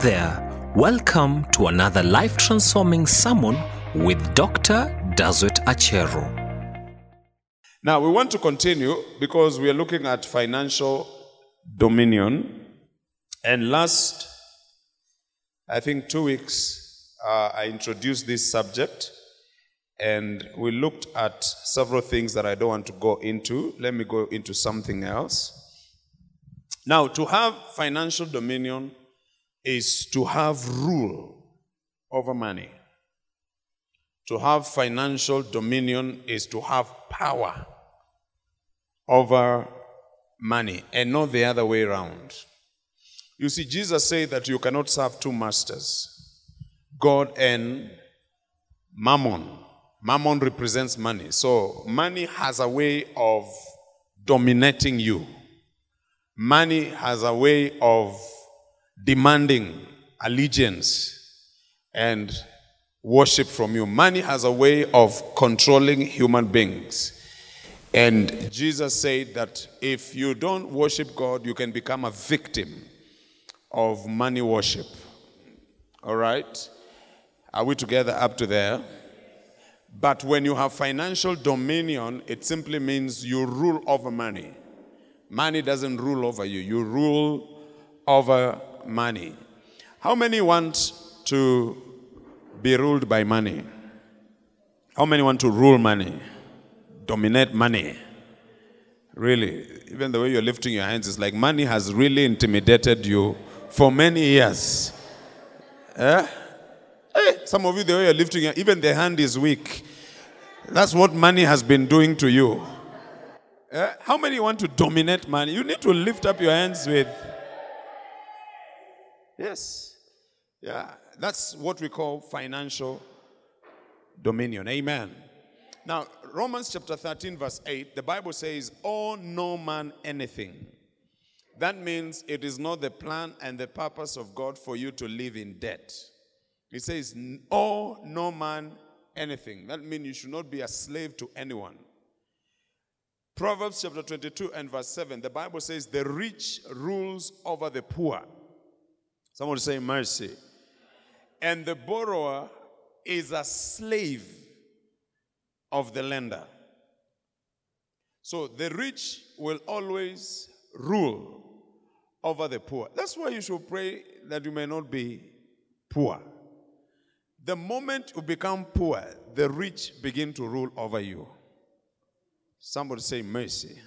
there. Welcome to another life transforming sermon with Dr. Dazwet Achero. Now, we want to continue because we are looking at financial dominion. And last, I think, two weeks, uh, I introduced this subject and we looked at several things that I don't want to go into. Let me go into something else. Now, to have financial dominion is to have rule over money. To have financial dominion is to have power over money and not the other way around. You see, Jesus said that you cannot serve two masters God and mammon. Mammon represents money. So, money has a way of dominating you, money has a way of demanding allegiance and worship from you. Money has a way of controlling human beings. And Jesus said that if you don't worship God, you can become a victim of money worship. All right? Are we together up to there? But when you have financial dominion, it simply means you rule over money. Money doesn't rule over you, you rule over money. How many want to be ruled by money? How many want to rule money? Dominate money? Really, even the way you're lifting your hands is like money has really intimidated you for many years. Eh? Hey, some of you, the way you're lifting, your, even the hand is weak. That's what money has been doing to you. Eh? How many want to dominate money? You need to lift up your hands with. Yes. Yeah. That's what we call financial dominion. Amen. Now, Romans chapter 13, verse 8, the Bible says, Owe no man anything. That means it is not the plan and the purpose of God for you to live in debt. It says, Owe no man anything. That means you should not be a slave to anyone. Proverbs chapter 22 and verse 7, the Bible says, The rich rules over the poor. Someone say mercy. And the borrower is a slave of the lender. So the rich will always rule over the poor. That's why you should pray that you may not be poor. The moment you become poor, the rich begin to rule over you. Somebody say mercy.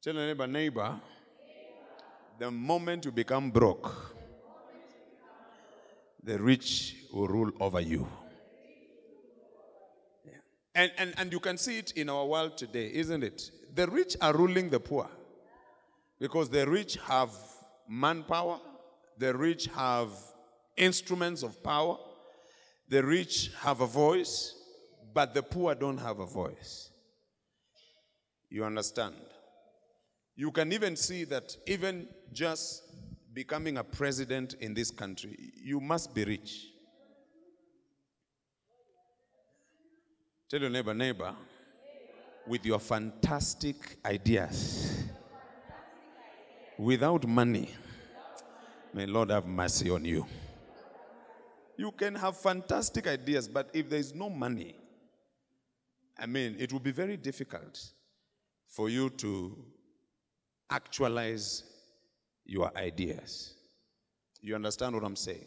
Tell your neighbor, neighbor, the moment you become broke, the rich will rule over you. And, and, and you can see it in our world today, isn't it? The rich are ruling the poor because the rich have manpower, the rich have instruments of power, the rich have a voice, but the poor don't have a voice. You understand? You can even see that even just becoming a president in this country, you must be rich. Tell your neighbor, neighbor, with your fantastic ideas, without money, may Lord have mercy on you. You can have fantastic ideas, but if there is no money, I mean, it will be very difficult for you to actualize your ideas. You understand what I'm saying?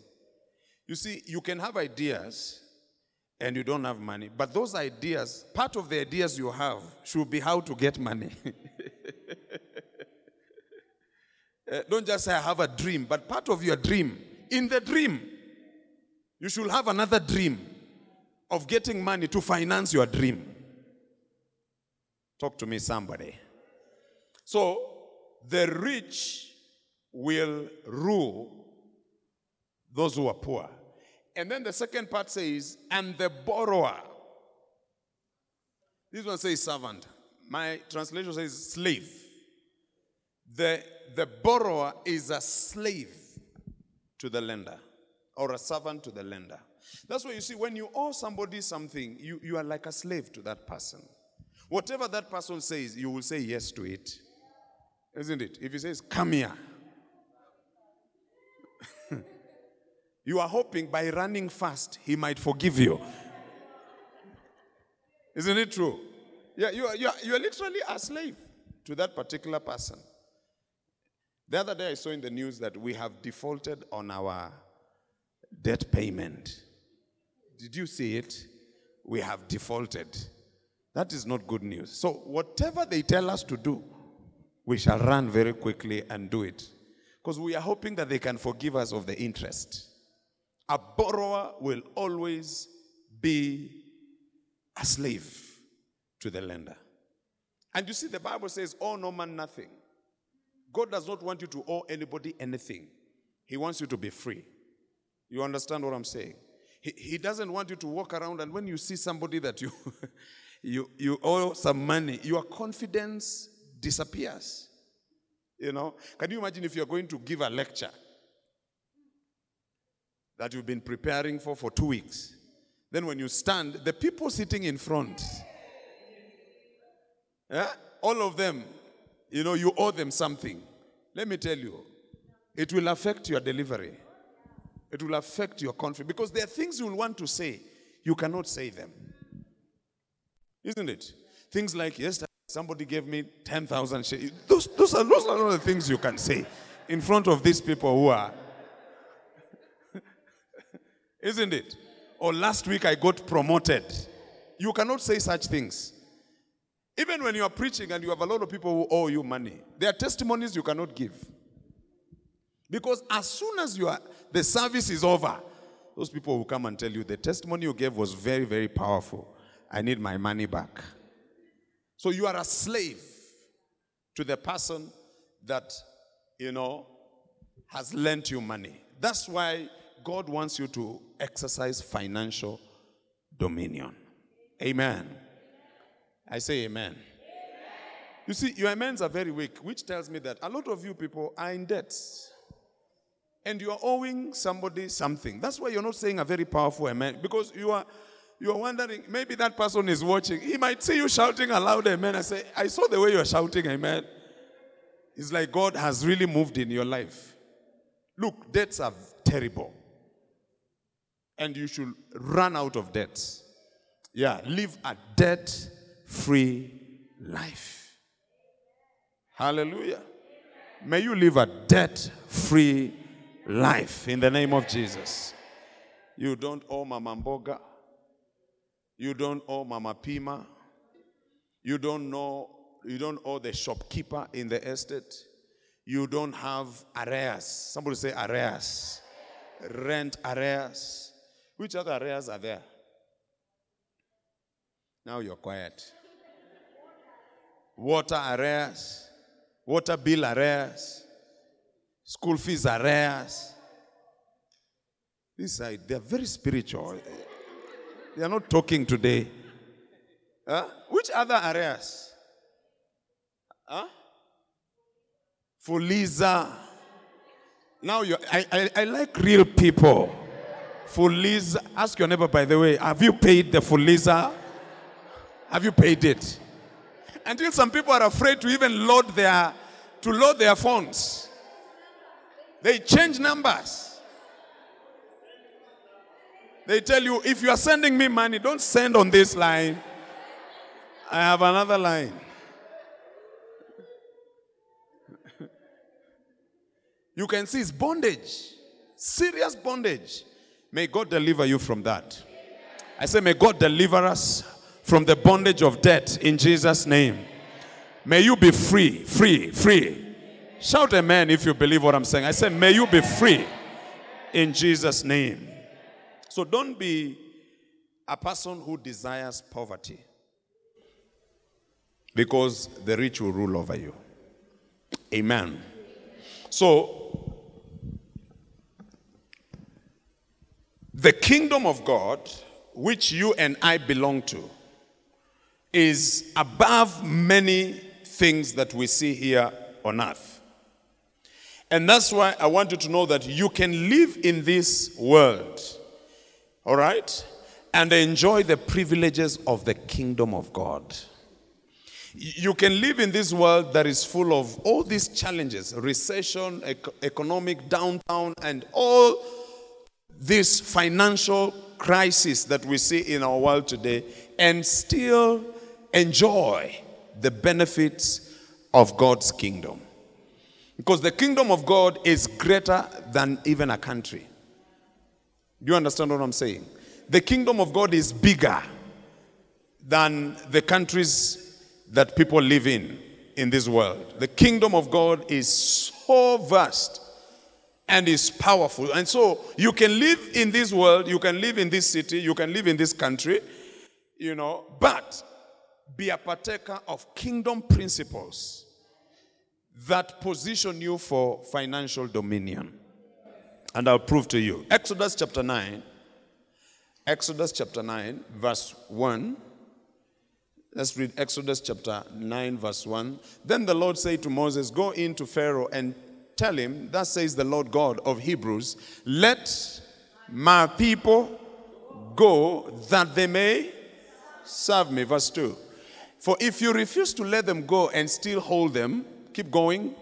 You see, you can have ideas and you don't have money, but those ideas, part of the ideas you have should be how to get money. uh, don't just say, I have a dream, but part of your dream, in the dream, you should have another dream of getting money to finance your dream. Talk to me, somebody. So, the rich will rule those who are poor. And then the second part says, and the borrower. This one says servant. My translation says slave. The, the borrower is a slave to the lender or a servant to the lender. That's why you see, when you owe somebody something, you, you are like a slave to that person. Whatever that person says, you will say yes to it. Isn't it? If he says, come here. You are hoping by running fast, he might forgive you. Isn't it true? Yeah, you are, you, are, you are literally a slave to that particular person. The other day I saw in the news that we have defaulted on our debt payment. Did you see it? We have defaulted. That is not good news. So, whatever they tell us to do, we shall run very quickly and do it. Because we are hoping that they can forgive us of the interest. A borrower will always be a slave to the lender. And you see, the Bible says, owe no man nothing. God does not want you to owe anybody anything, He wants you to be free. You understand what I'm saying? He, he doesn't want you to walk around and when you see somebody that you, you, you owe some money, your confidence disappears. You know? Can you imagine if you're going to give a lecture that you've been preparing for for two weeks? Then when you stand, the people sitting in front, yeah, all of them, you know, you owe them something. Let me tell you, it will affect your delivery. It will affect your confidence because there are things you will want to say, you cannot say them. Isn't it? Things like, yes, somebody gave me 10,000 shares. Those, those, are, those are not the things you can say in front of these people who are. Isn't it? Or last week I got promoted. You cannot say such things. Even when you are preaching and you have a lot of people who owe you money, there are testimonies you cannot give. Because as soon as you are, the service is over, those people will come and tell you the testimony you gave was very, very powerful. I need my money back. So you are a slave to the person that, you know, has lent you money. That's why God wants you to exercise financial dominion. Amen. I say amen. You see, your amens are very weak, which tells me that a lot of you people are in debt. And you are owing somebody something. That's why you're not saying a very powerful amen. Because you are you are wondering, maybe that person is watching. He might see you shouting aloud, amen. I say, I saw the way you're shouting, amen. It's like God has really moved in your life. Look, debts are terrible. And you should run out of debts. Yeah, live a debt free life. Hallelujah. May you live a debt free life in the name of Jesus. You don't owe Mama Mboga. You don't owe Mama Pima. You don't know, you don't owe the shopkeeper in the estate. You don't have arrears. Somebody say arrears. Rent arrears. Which other arrears are there? Now you're quiet. Water arrears, water bill arrears, school fees arrears. This side, they're very spiritual. They are not talking today. Huh? Which other areas? Huh? Fuliza. Now you I, I, I like real people. Fuliza. Ask your neighbor, by the way, have you paid the Fuliza? Have you paid it? Until some people are afraid to even load their to load their phones. They change numbers. They tell you if you are sending me money, don't send on this line. I have another line. you can see it's bondage, serious bondage. May God deliver you from that. I say, may God deliver us from the bondage of debt in Jesus' name. May you be free, free, free. Shout amen if you believe what I'm saying. I say, may you be free in Jesus' name. So don't be a person who desires poverty because the rich will rule over you. Amen. So, the kingdom of God, which you and I belong to, is above many things that we see here on earth. And that's why I want you to know that you can live in this world, all right, and enjoy the privileges of the kingdom of God. You can live in this world that is full of all these challenges recession, ec- economic downtown, and all this financial crisis that we see in our world today and still enjoy the benefits of God's kingdom. Because the kingdom of God is greater than even a country. Do you understand what I'm saying? The kingdom of God is bigger than the countries that people live in in this world. The kingdom of God is so vast and is powerful. And so you can live in this world, you can live in this city, you can live in this country, you know, but be a partaker of kingdom principles that position you for financial dominion. And I'll prove to you. Exodus chapter 9. Exodus chapter 9, verse 1. Let's read Exodus chapter 9, verse 1. Then the Lord said to Moses, Go in to Pharaoh and tell him, Thus says the Lord God of Hebrews, Let my people go that they may serve me. Verse 2. For if you refuse to let them go and still hold them, keep going,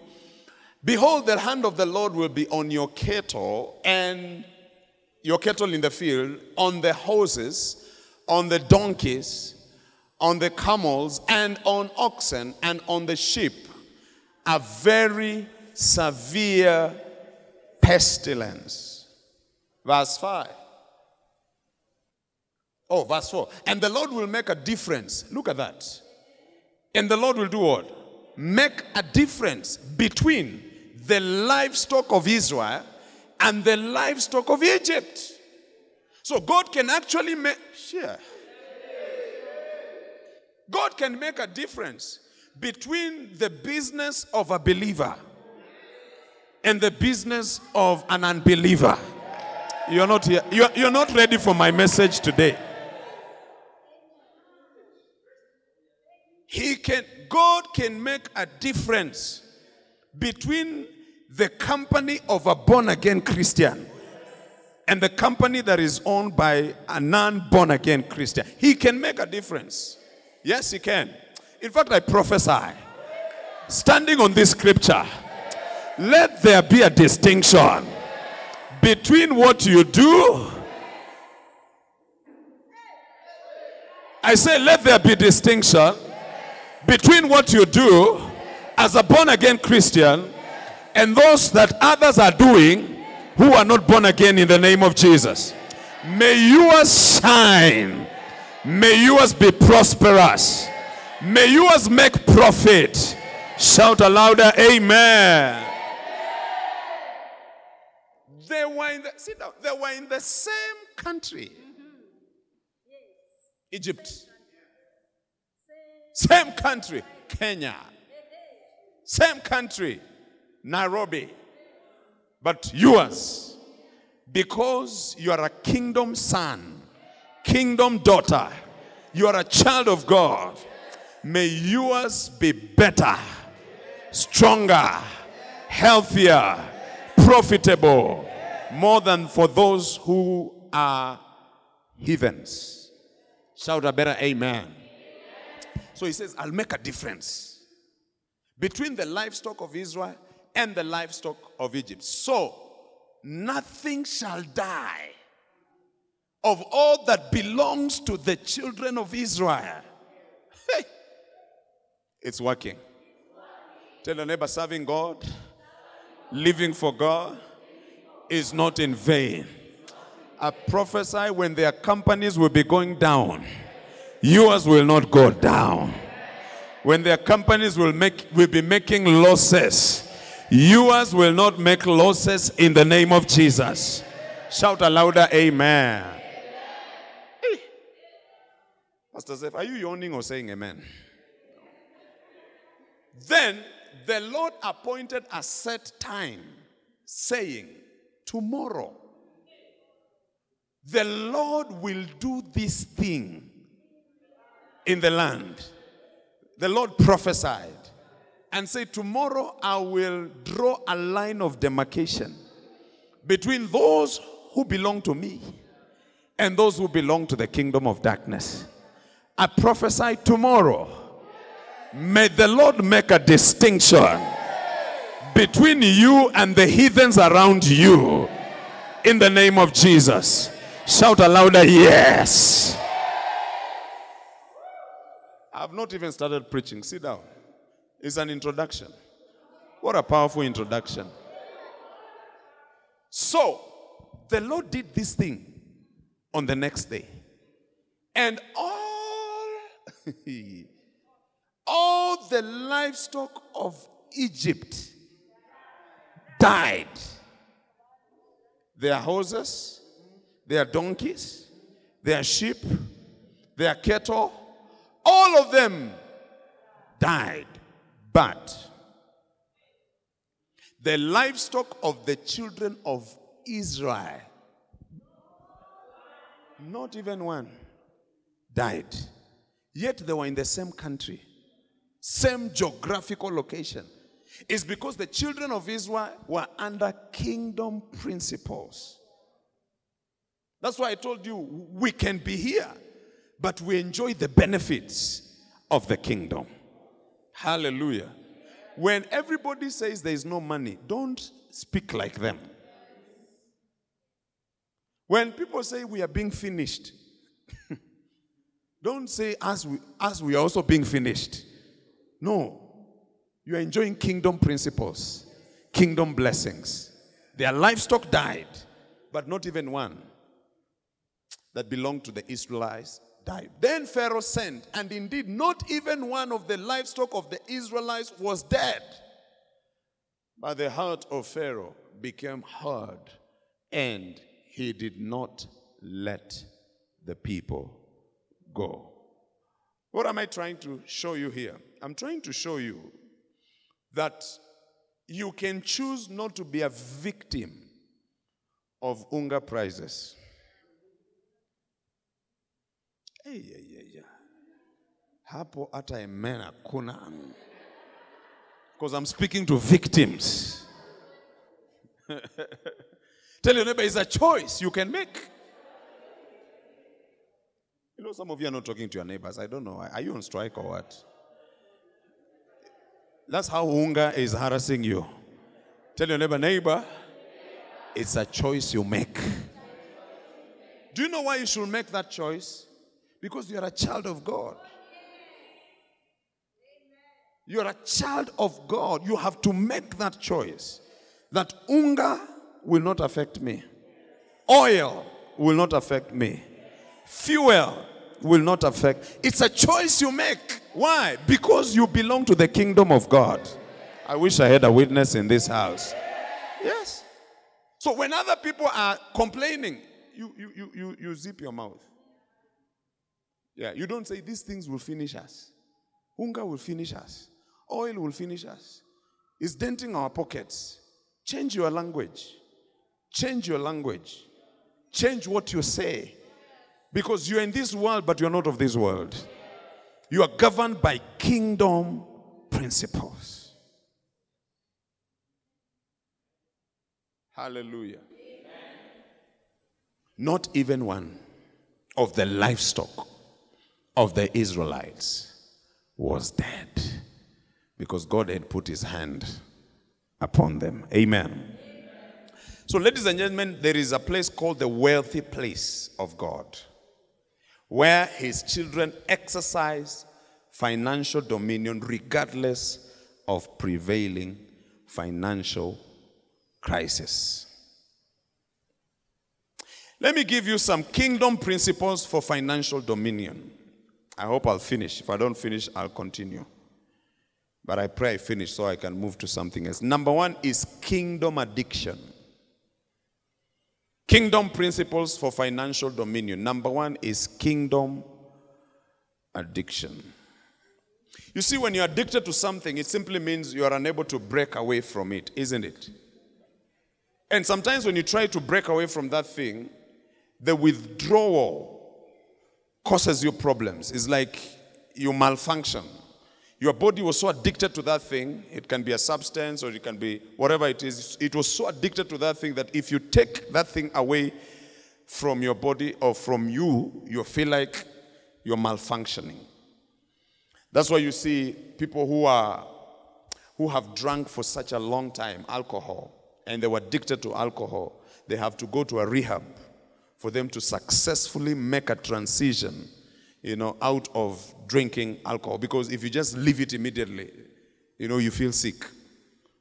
behold, the hand of the Lord will be on your cattle and your cattle in the field, on the horses, on the donkeys, on the camels, and on oxen, and on the sheep. A very severe pestilence. Verse 5. Oh, verse 4. And the Lord will make a difference. Look at that. And the Lord will do what? Make a difference between the livestock of Israel and the livestock of Egypt. So God can actually make sure. God can make a difference between the business of a believer and the business of an unbeliever. You're not here. You're, you're not ready for my message today. He can, God can make a difference between the company of a born again Christian and the company that is owned by a non born again Christian. He can make a difference. Yes, he can. In fact, I prophesy, standing on this scripture, let there be a distinction between what you do. I say, let there be distinction between what you do as a born again Christian and those that others are doing who are not born again in the name of Jesus. May yours shine. May yours be prosperous. May yours make profit. Shout a louder, Amen. They were in the sit down. They were in the same country. Egypt. Same country, Kenya. Same country, Nairobi. But yours, because you are a kingdom son, kingdom daughter, you are a child of God, may yours be better, stronger, healthier, profitable, more than for those who are heathens. Shout a better amen. So he says, I'll make a difference between the livestock of Israel and the livestock of Egypt. So nothing shall die of all that belongs to the children of Israel. Hey, it's working. Tell your neighbor, serving God, living for God is not in vain. I prophesy when their companies will be going down yours will not go down. When their companies will make will be making losses, yours will not make losses in the name of Jesus. Shout a louder amen. Hey. Pastor Zeph, are you yawning or saying amen? Then the Lord appointed a set time, saying, Tomorrow the Lord will do this thing in the land. The Lord prophesied and say, Tomorrow I will draw a line of demarcation between those who belong to me and those who belong to the kingdom of darkness. I prophesy tomorrow. May the Lord make a distinction between you and the heathens around you. in the name of Jesus. Shout a louder yes. I've not even started preaching. Sit down. It's an introduction. What a powerful introduction. So, the Lord did this thing on the next day. And all, all the livestock of Egypt died. Their horses, their donkeys, their sheep, their cattle, all of them died. But the livestock of the children of Israel, not even one, died. Yet they were in the same country, same geographical location. It's because the children of Israel were under kingdom principles. That's why I told you we can be here, but we enjoy the benefits of the kingdom. Hallelujah. When everybody says there is no money, don't speak like them. When people say we are being finished, don't say as we, as we are also being finished. No. You are enjoying kingdom principles, kingdom blessings. Their livestock died, but not even one that belonged to the Israelites died. Then Pharaoh sent, and indeed, not even one of the livestock of the Israelites was dead. But the heart of Pharaoh became hard, and he did not let the people go. What am I trying to show you here? I'm trying to show you that you can choose not to be a victim of hunger prices. Hey, yeah, yeah. Hapo hata amen hakuna. Because I'm speaking to victims. Tell your neighbor it's a choice you can make. You know, some of you are not talking to your neighbors. I don't know. Are you on strike or what? That's how hunger is harassing you. Tell your neighbor, neighbor, it's a choice you make. Do you know why you should make that choice? Because you are a child of God. You are a child of God. You have to make that choice that hunger will not affect me, oil will not affect me, fuel will not affect. It's a choice you make. Why? Because you belong to the kingdom of God. I wish I had a witness in this house. Yes. So when other people are complaining, you, you, you, you, you zip your mouth. Yeah, you don't say these things will finish us. Hunger will finish us. Oil will finish us. It's denting our pockets. Change your language. Change your language. Change what you say. Because you're in this world, but you're not of this world. You are governed by kingdom principles. Hallelujah. Not even one of the livestock of the Israelites was dead because God had put his hand upon them. Amen. So, ladies and gentlemen, there is a place called the wealthy place of God where his children exercise financial dominion regardless of prevailing financial crisis. Let me give you some kingdom principles for financial dominion. I hope I'll finish. If I don't finish, I'll continue. But I pray I finish so I can move to something else. Number one is kingdom addiction. Kingdom principles for financial dominion. Number one is kingdom addiction. You see, when you're addicted to something, it simply means you are unable to break away from it, isn't it? And sometimes when you try to break away from that thing, the withdrawal causes you problems. It's like you malfunction. Your body was so addicted to that thing, it can be a substance or it can be whatever it is. It was so addicted to that thing that if you take that thing away from your body or from you, you feel like you're malfunctioning. That's why you see people who are who have drunk for such a long time alcohol and they were addicted to alcohol, they have to go to a rehab for them to successfully make a transition, you know, out of drinking alcohol. Because if you just leave it immediately, you know, you feel sick.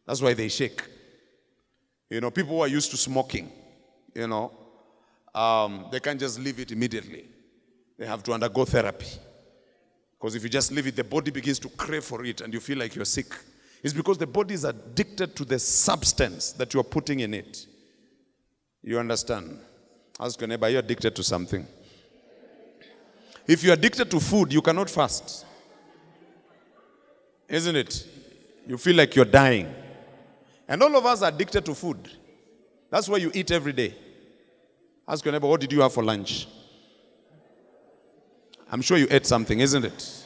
That's why they shake. You know, people who are used to smoking, you know, um, they can't just leave it immediately. They have to undergo therapy. Because if you just leave it, the body begins to crave for it and you feel like you're sick. It's because the body is addicted to the substance that you're putting in it. You understand? Ask your neighbor, are you addicted to something? If you're addicted to food, you cannot fast. Isn't it? You feel like you're dying. And all of us are addicted to food. That's why you eat every day. Ask your neighbor, what did you have for lunch? I'm sure you ate something, isn't it?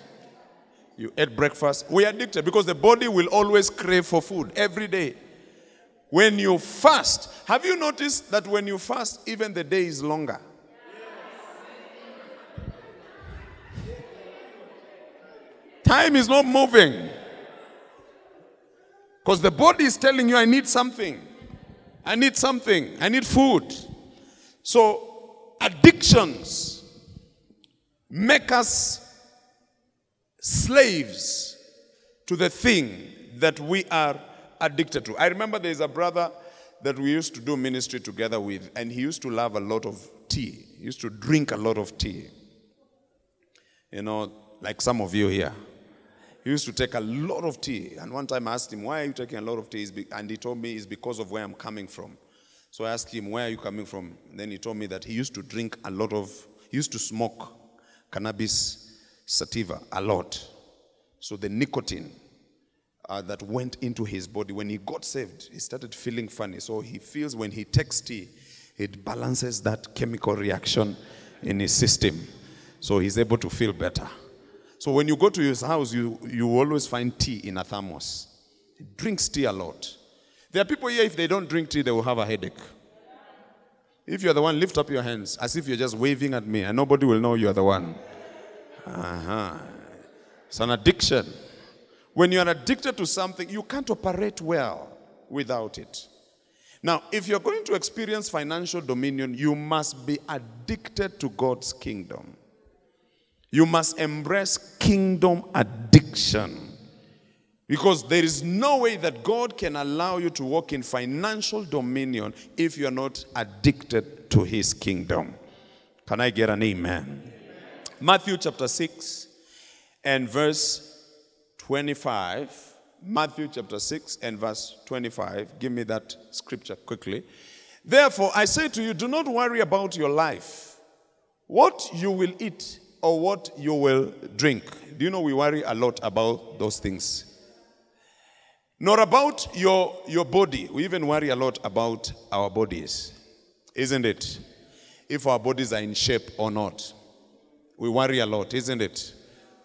You ate breakfast. We are addicted because the body will always crave for food every day. When you fast, have you noticed that when you fast, even the day is longer? Time is not moving. Because the body is telling you, I need something. I need something. I need food. So, addictions make us slaves to the thing that we are addicted to. I remember there's a brother that we used to do ministry together with, and he used to love a lot of tea. He used to drink a lot of tea. You know, like some of you here. He used to take a lot of tea. And one time I asked him, Why are you taking a lot of tea? And he told me it's because of where I'm coming from. So I asked him, Where are you coming from? And then he told me that he used to drink a lot of, he used to smoke cannabis sativa a lot. So the nicotine uh, that went into his body, when he got saved, he started feeling funny. So he feels when he takes tea, it balances that chemical reaction in his system. So he's able to feel better. So when you go to his house, you, you always find tea in a thermos. He drinks tea a lot. There are people here, if they don't drink tea, they will have a headache. If you're the one, lift up your hands as if you're just waving at me, and nobody will know you're the one. Uh-huh. It's an addiction. When you are addicted to something, you can't operate well without it. Now, if you're going to experience financial dominion, you must be addicted to God's kingdom. You must embrace kingdom addiction. Because there is no way that God can allow you to walk in financial dominion if you're not addicted to his kingdom. Can I get an amen? Matthew chapter 6 and verse 25. Matthew chapter 6 and verse 25. Give me that scripture quickly. Therefore, I say to you, do not worry about your life, what you will eat or what you will drink. Do you know we worry a lot about those things? Nor about your, your body. We even worry a lot about our bodies, isn't it? If our bodies are in shape or not. We worry a lot, isn't it?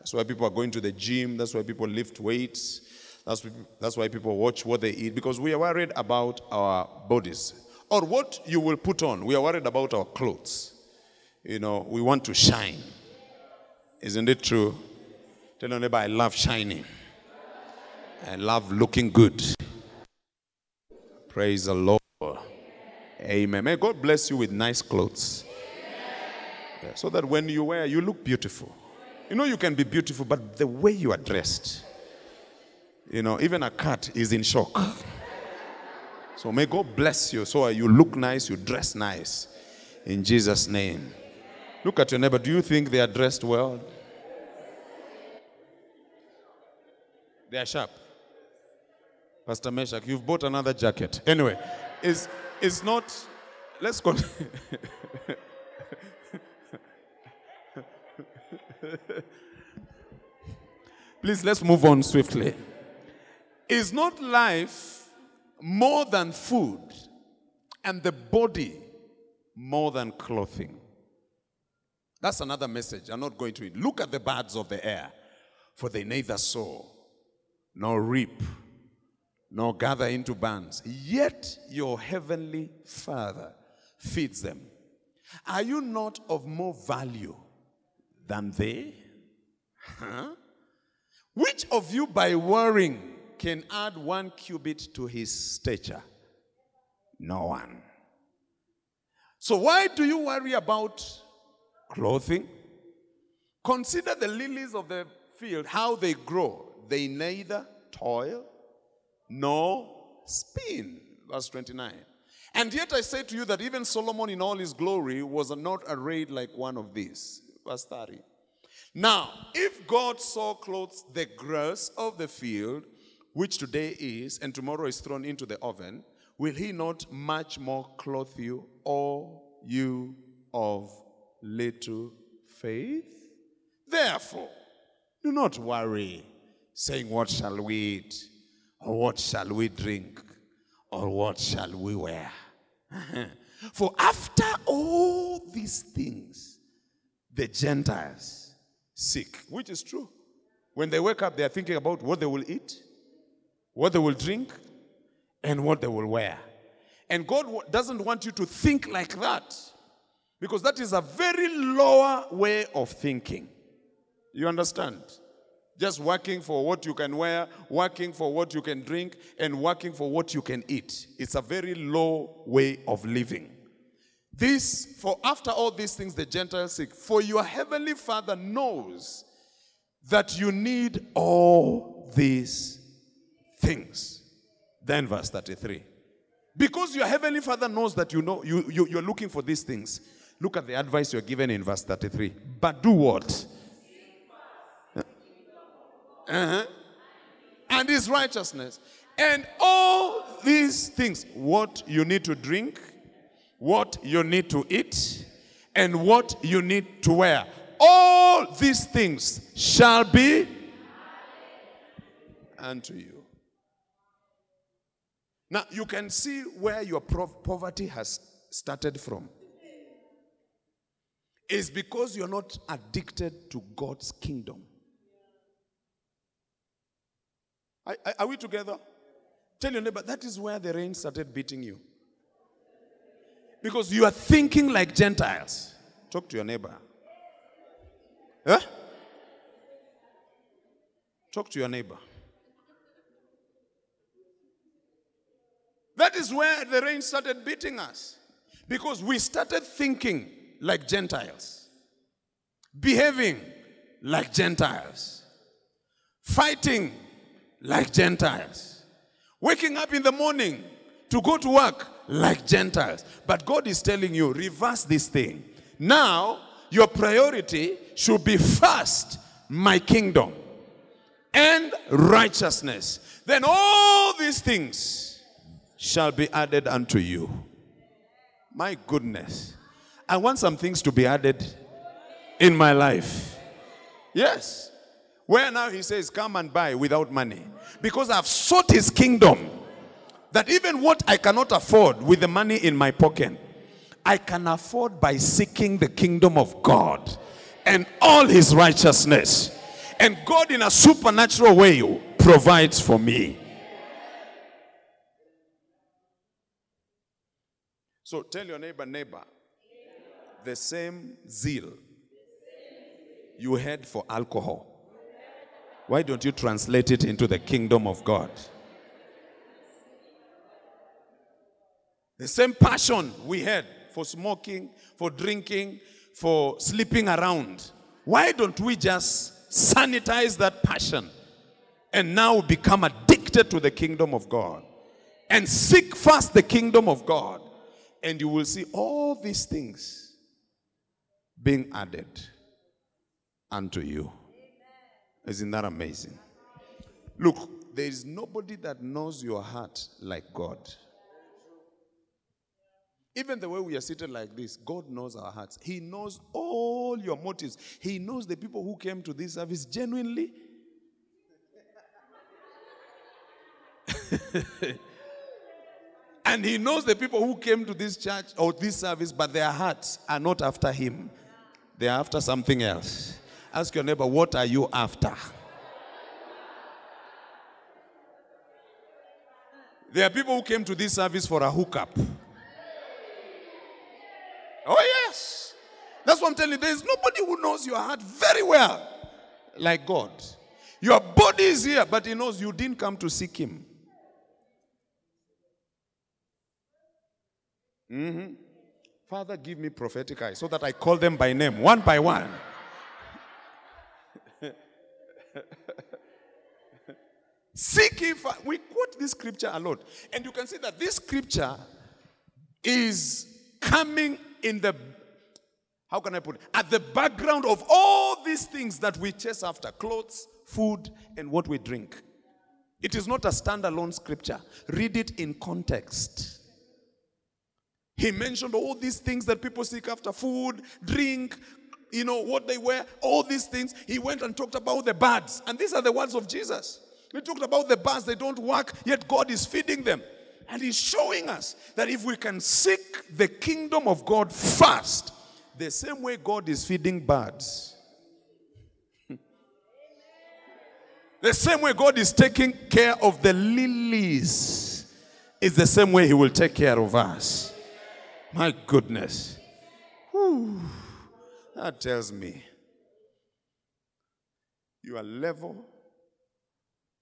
That's why people are going to the gym. That's why people lift weights. That's, that's why people watch what they eat because we are worried about our bodies. Or what you will put on. We are worried about our clothes. You know, we want to shine. Isn't it true? Tell your neighbor, I love shining. I love looking good. Praise the Lord. Amen. May God bless you with nice clothes. Yeah, so that when you wear, you look beautiful. You know, you can be beautiful, but the way you are dressed, you know, even a cat is in shock. So may God bless you so you look nice, you dress nice. In Jesus' name. Look at your neighbor. Do you think they are dressed well? They are sharp. Pastor Meshach, you've bought another jacket. Anyway, it's, it's not. Let's go. Please, let's move on swiftly. Is not life more than food and the body more than clothing? That's another message. I'm not going to. Look at the birds of the air, for they neither sow nor reap nor gather into bands, yet your heavenly Father feeds them. Are you not of more value than they? Huh? Which of you, by worrying, can add one cubit to his stature? No one. So, why do you worry about clothing? Consider the lilies of the field, how they grow. They neither toil nor spin. Verse 29. And yet I say to you that even Solomon in all his glory was not arrayed like one of these. Verse 30. Now, if God so clothes the grass of the field, which today is and tomorrow is thrown into the oven, will he not much more clothe you, O you of little faith? Therefore, do not worry, saying, What shall we eat? Or what shall we drink? Or what shall we wear? For after all these things, the Gentiles seek, which is true. When they wake up, they are thinking about what they will eat, what they will drink, and what they will wear. And God doesn't want you to think like that because that is a very lower way of thinking. You understand? Just working for what you can wear, working for what you can drink, and working for what you can eat. It's a very low way of living. This, for after all these things the Gentiles seek, for your heavenly Father knows that you need all these things. Then, verse 33. Because your heavenly Father knows that you know you, you, you're looking for these things. Look at the advice you're given in verse 33. But do what? Uh-huh. And his righteousness. And all these things, what you need to drink, what you need to eat, and what you need to wear. All these things shall be unto you. Now, you can see where your poverty has started from. It's because you're not addicted to God's kingdom. Are, are- we together? Tell your neighbor, that is where the rain started beating you. Because you are thinking like Gentiles. Talk to your neighbor. Huh? Talk to your neighbor. That is where the rain started beating us. Because we started thinking like Gentiles, behaving like Gentiles, fighting like Gentiles, waking up in the morning to go to work like Gentiles. But God is telling you, reverse this thing. Now, your priority should be first my kingdom and righteousness. Then all these things shall be added unto you. My goodness. I want some things to be added in my life. Yes. Where now he says, Come and buy without money. Because I've sought his kingdom. That even what I cannot afford with the money in my pocket, I can afford by seeking the kingdom of God and all his righteousness. And God, in a supernatural way, provides for me. So tell your neighbor, neighbor, the same zeal you had for alcohol. Why don't you translate it into the kingdom of God? The same passion we had for smoking, for drinking, for sleeping around. Why don't we just sanitize that passion and now become addicted to the kingdom of God and seek first the kingdom of God? And you will see all these things being added unto you. Isn't that amazing? Look, there is nobody that knows your heart like God. Even the way we are seated like this, God knows our hearts. He knows all your motives. He knows the people who came to this service genuinely. and He knows the people who came to this church or this service, but their hearts are not after Him. They are after something else. Ask your neighbor, what are you after? There are people who came to this service for a hookup. Oh, yes. That's what I'm telling you. There is nobody who knows your heart very well like God. Your body is here, but He knows you didn't come to seek Him. Mm-hmm. Father, give me prophetic eyes so that I call them by name, one by one. Seek fi- We quote this scripture a lot. And you can see that this scripture is coming in the, how can I put it? At the background of all these things that we chase after clothes, food, and what we drink. It is not a standalone scripture. Read it in context. He mentioned all these things that people seek after food, drink, you know, what they wear, all these things. He went and talked about the birds. And these are the words of Jesus. He talked about the birds, they don't work, yet God is feeding them. And He's showing us that if we can seek the kingdom of God first, the same way God is feeding birds, the same way God is taking care of the lilies, is the same way He will take care of us. My goodness. Whew. That tells me your level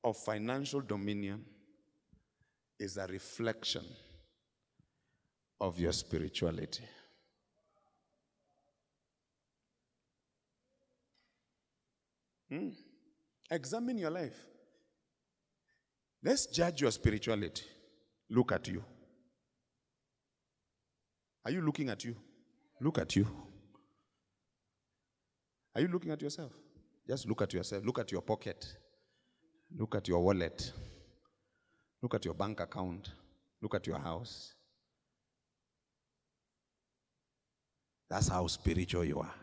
of financial dominion is a reflection of your spirituality. Hmm. Examine your life. Let's judge your spirituality. Look at you. Are you looking at you? Look at you. Are you looking at yourself? Just look at yourself. Look at your pocket. Look at your wallet. Look at your bank account. Look at your house. That's how spiritual you are.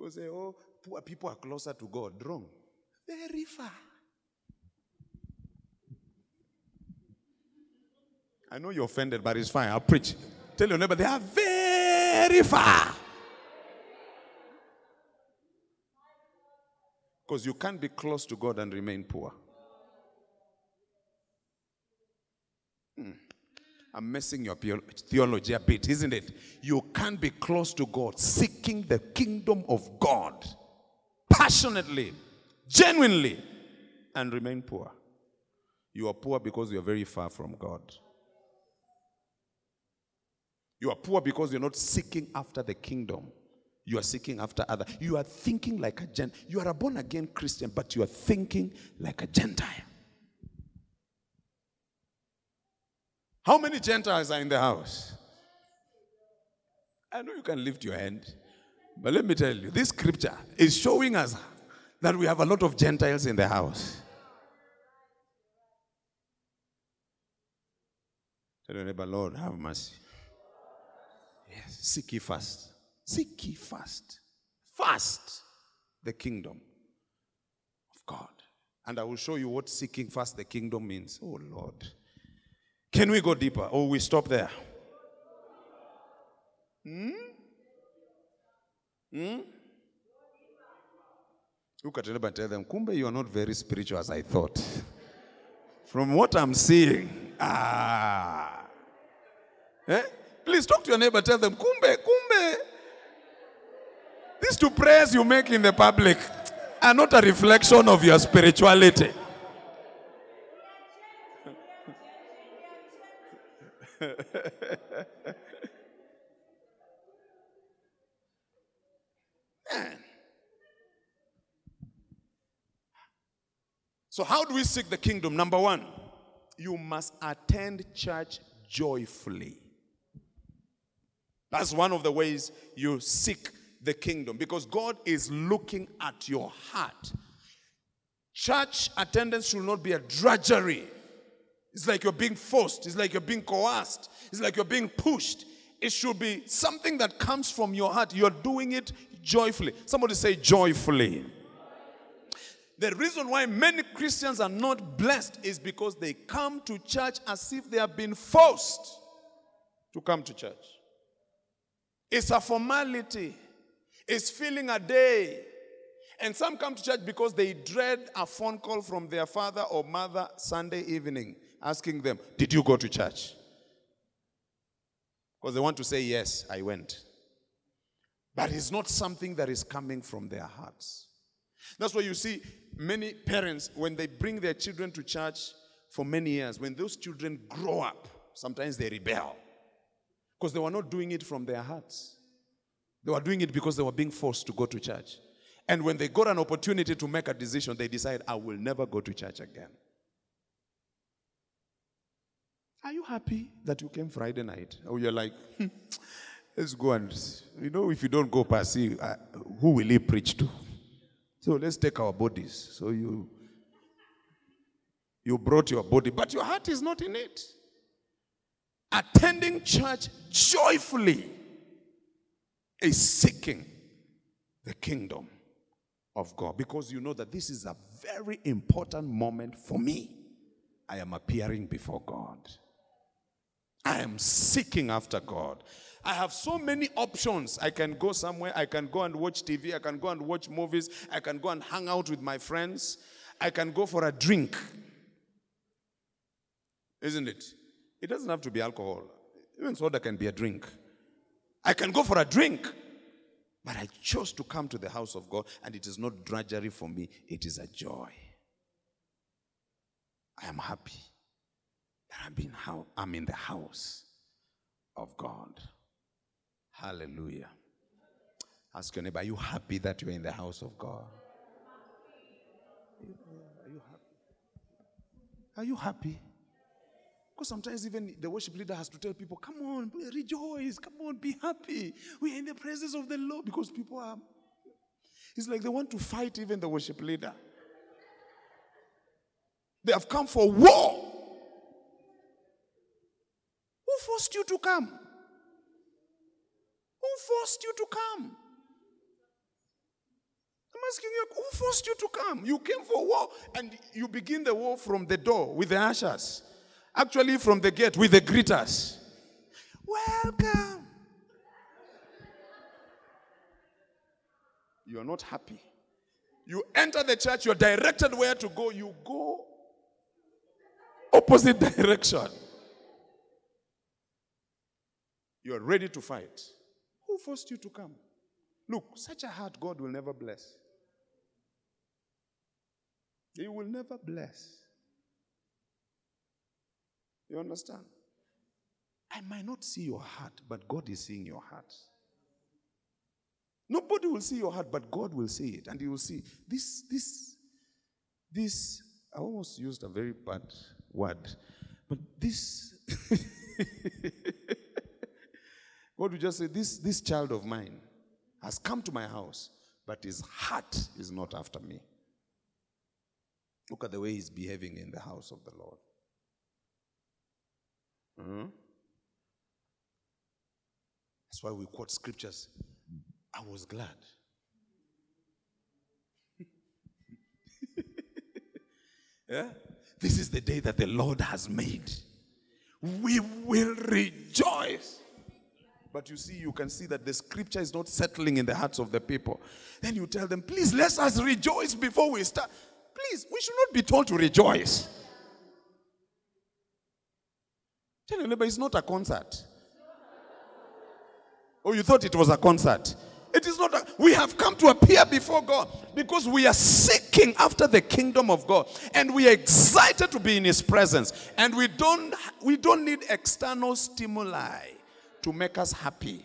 People say, oh, poor people are closer to God. Wrong. Very far. I know you're offended, but it's fine. I'll preach. Tell your neighbor, they are very far. Because you can't be close to God and remain poor. Hmm. I'm messing your theology a bit, isn't it? You can't be close to God, seeking the kingdom of God passionately, genuinely, and remain poor. You are poor because you're very far from God. You are poor because you're not seeking after the kingdom. You are seeking after other. You are thinking like a gent. You are a born again Christian, but you are thinking like a Gentile. How many Gentiles are in the house? I know you can lift your hand, but let me tell you, this scripture is showing us that we have a lot of Gentiles in the house. Tell your neighbor, Lord, have mercy. Yes, seek ye first. Seek ye first. First the kingdom of God. And I will show you what seeking first the kingdom means. Oh Lord. Can we go deeper? Or we stop there? Hmm? Hmm? Look at and tell them, Kumbe, you are not very spiritual as I thought. From what I'm seeing, ah. Eh? Please talk to your neighbor, tell them, Kumbe, Kumbe. These two prayers you make in the public are not a reflection of your spirituality. Man. So, how do we seek the kingdom? Number one, you must attend church joyfully. That's one of the ways you seek the kingdom because God is looking at your heart. Church attendance should not be a drudgery. It's like you're being forced, it's like you're being coerced, it's like you're being pushed. It should be something that comes from your heart. You're doing it joyfully. Somebody say joyfully. The reason why many Christians are not blessed is because they come to church as if they have been forced to come to church. It's a formality, it's filling a day. And some come to church because they dread a phone call from their father or mother Sunday evening asking them, Did you go to church? Because they want to say, Yes, I went. But it's not something that is coming from their hearts. That's why you see many parents, when they bring their children to church, for many years, when those children grow up, sometimes they rebel because they were not doing it from their hearts. They were doing it because they were being forced to go to church. And when they got an opportunity to make a decision, they decide, I will never go to church again. Are you happy that you came Friday night? Or you're like, hmm, let's go and, you know, if you don't go past, see, uh, who will he preach to? So let's take our bodies. So you, you brought your body, but your heart is not in it. Attending church joyfully is seeking the kingdom of God because you know that this is a very important moment for me. I am appearing before God. I am seeking after God. I have so many options. I can go somewhere, I can go and watch TV, I can go and watch movies, I can go and hang out with my friends, I can go for a drink. Isn't it? It doesn't have to be alcohol. Even soda can be a drink. I can go for a drink. But I chose to come to the house of God, and it is not drudgery for me, it is a joy. I am happy that I'm in, how, I'm in the house of God. Hallelujah. Ask your neighbor, are you happy that you're in the house of God? Are you happy? Are you happy? Because sometimes even the worship leader has to tell people, come on, rejoice, come on, be happy. We are in the presence of the Lord because people are. It's like they want to fight even the worship leader. They have come for war. Who forced you to come? Who forced you to come? I'm asking you, who forced you to come? You came for war and you begin the war from the door with the ushers. Actually, from the gate with the greeters. Welcome. You are not happy. You enter the church, you're directed where to go. You go opposite direction. You're ready to fight. Who forced you to come? Look, such a heart God will never bless. He will never bless. You understand? I might not see your heart, but God is seeing your heart. Nobody will see your heart, but God will see it. And He will see this, this, this. I almost used a very bad word, but this. God will just say, this, this child of mine has come to my house, but his heart is not after me. Look at the way he's behaving in the house of the Lord. Hmm? That's why we quote scriptures. I was glad. yeah? This is the day that the Lord has made. We will rejoice. But you see, you can see that the scripture is not settling in the hearts of the people. Then you tell them, please let us rejoice before we start. Please, we should not be told to rejoice. Tell your neighbor, it's not a concert. Oh, you thought it was a concert. It is not. A, we have come to appear before God because we are seeking after the kingdom of God and we are excited to be in His presence. And we don't, we don't need external stimuli to make us happy.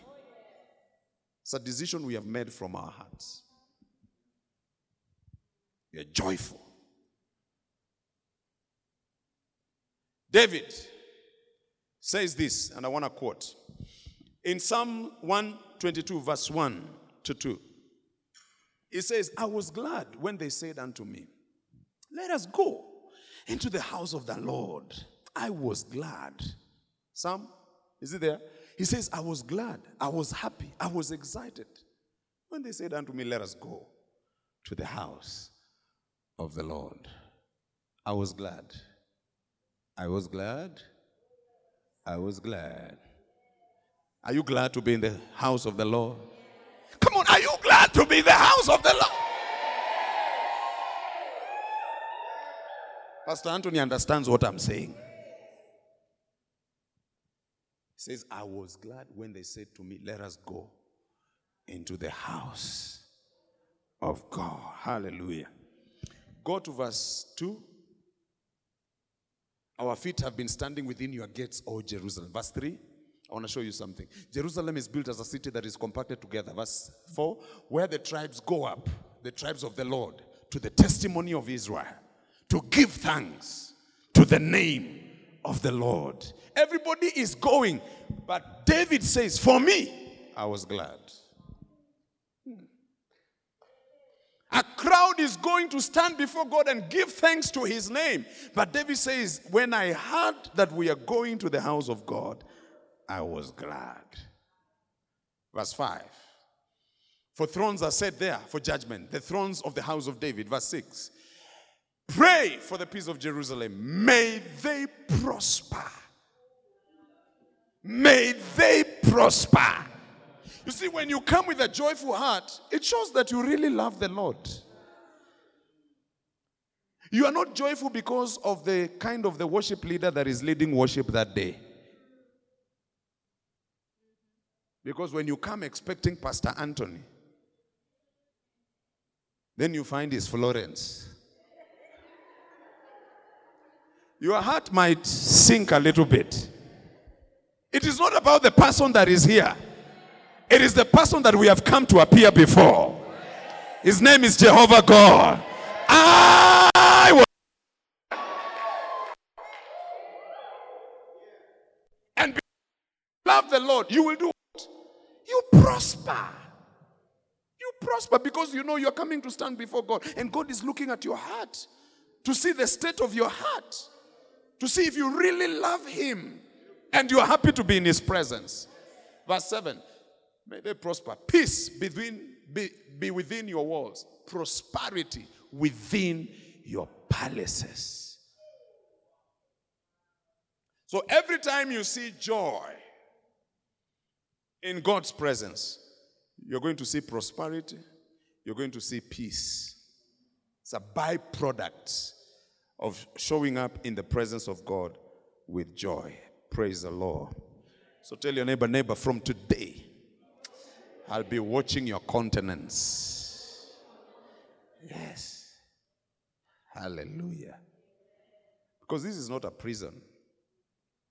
It's a decision we have made from our hearts. We are joyful. David says this, and I want to quote. In Psalm 122, verse 1 to 2, it says, I was glad when they said unto me, Let us go into the house of the Lord. I was glad. Psalm, is it there? He says, I was glad, I was happy, I was excited when they said unto me, Let us go to the house of the Lord. I was glad. I was glad. I was glad. Are you glad to be in the house of the Lord? Come on, are you glad to be in the house of the Lord? Pastor Anthony understands what I'm saying. He says, I was glad when they said to me, Let us go into the house of God. Hallelujah. Go to verse 2. Our feet have been standing within your gates, O Jerusalem. Verse 3. I want to show you something. Jerusalem is built as a city that is compacted together. Verse 4. Where the tribes go up, the tribes of the Lord, to the testimony of Israel, to give thanks to the name of the Lord. Everybody is going, but David says, For me, I was glad. A crowd is going to stand before God and give thanks to his name. But David says, When I heard that we are going to the house of God, I was glad. Verse 5. For thrones are set there for judgment, the thrones of the house of David. Verse 6. Pray for the peace of Jerusalem. May they prosper. May they prosper. You see, when you come with a joyful heart, it shows that you really love the Lord. You are not joyful because of the kind of the worship leader that is leading worship that day. Because when you come expecting Pastor Anthony, then you find his Florence. Your heart might sink a little bit. It is not about the person that is here. It is the person that we have come to appear before. His name is Jehovah God. I will. And love the Lord. You will do what? You prosper. You prosper because you know you're coming to stand before God. And God is looking at your heart to see the state of your heart, to see if you really love Him and you're happy to be in His presence. Verse 7 May they prosper. Peace between, be, be within your walls, prosperity within your palaces. So every time you see joy in God's presence, you're going to see prosperity, you're going to see peace. It's a byproduct of showing up in the presence of God with joy. Praise the Lord. So tell your neighbor, neighbor, from today, I'll be watching your countenance. Yes. Hallelujah. Because this is not a prison,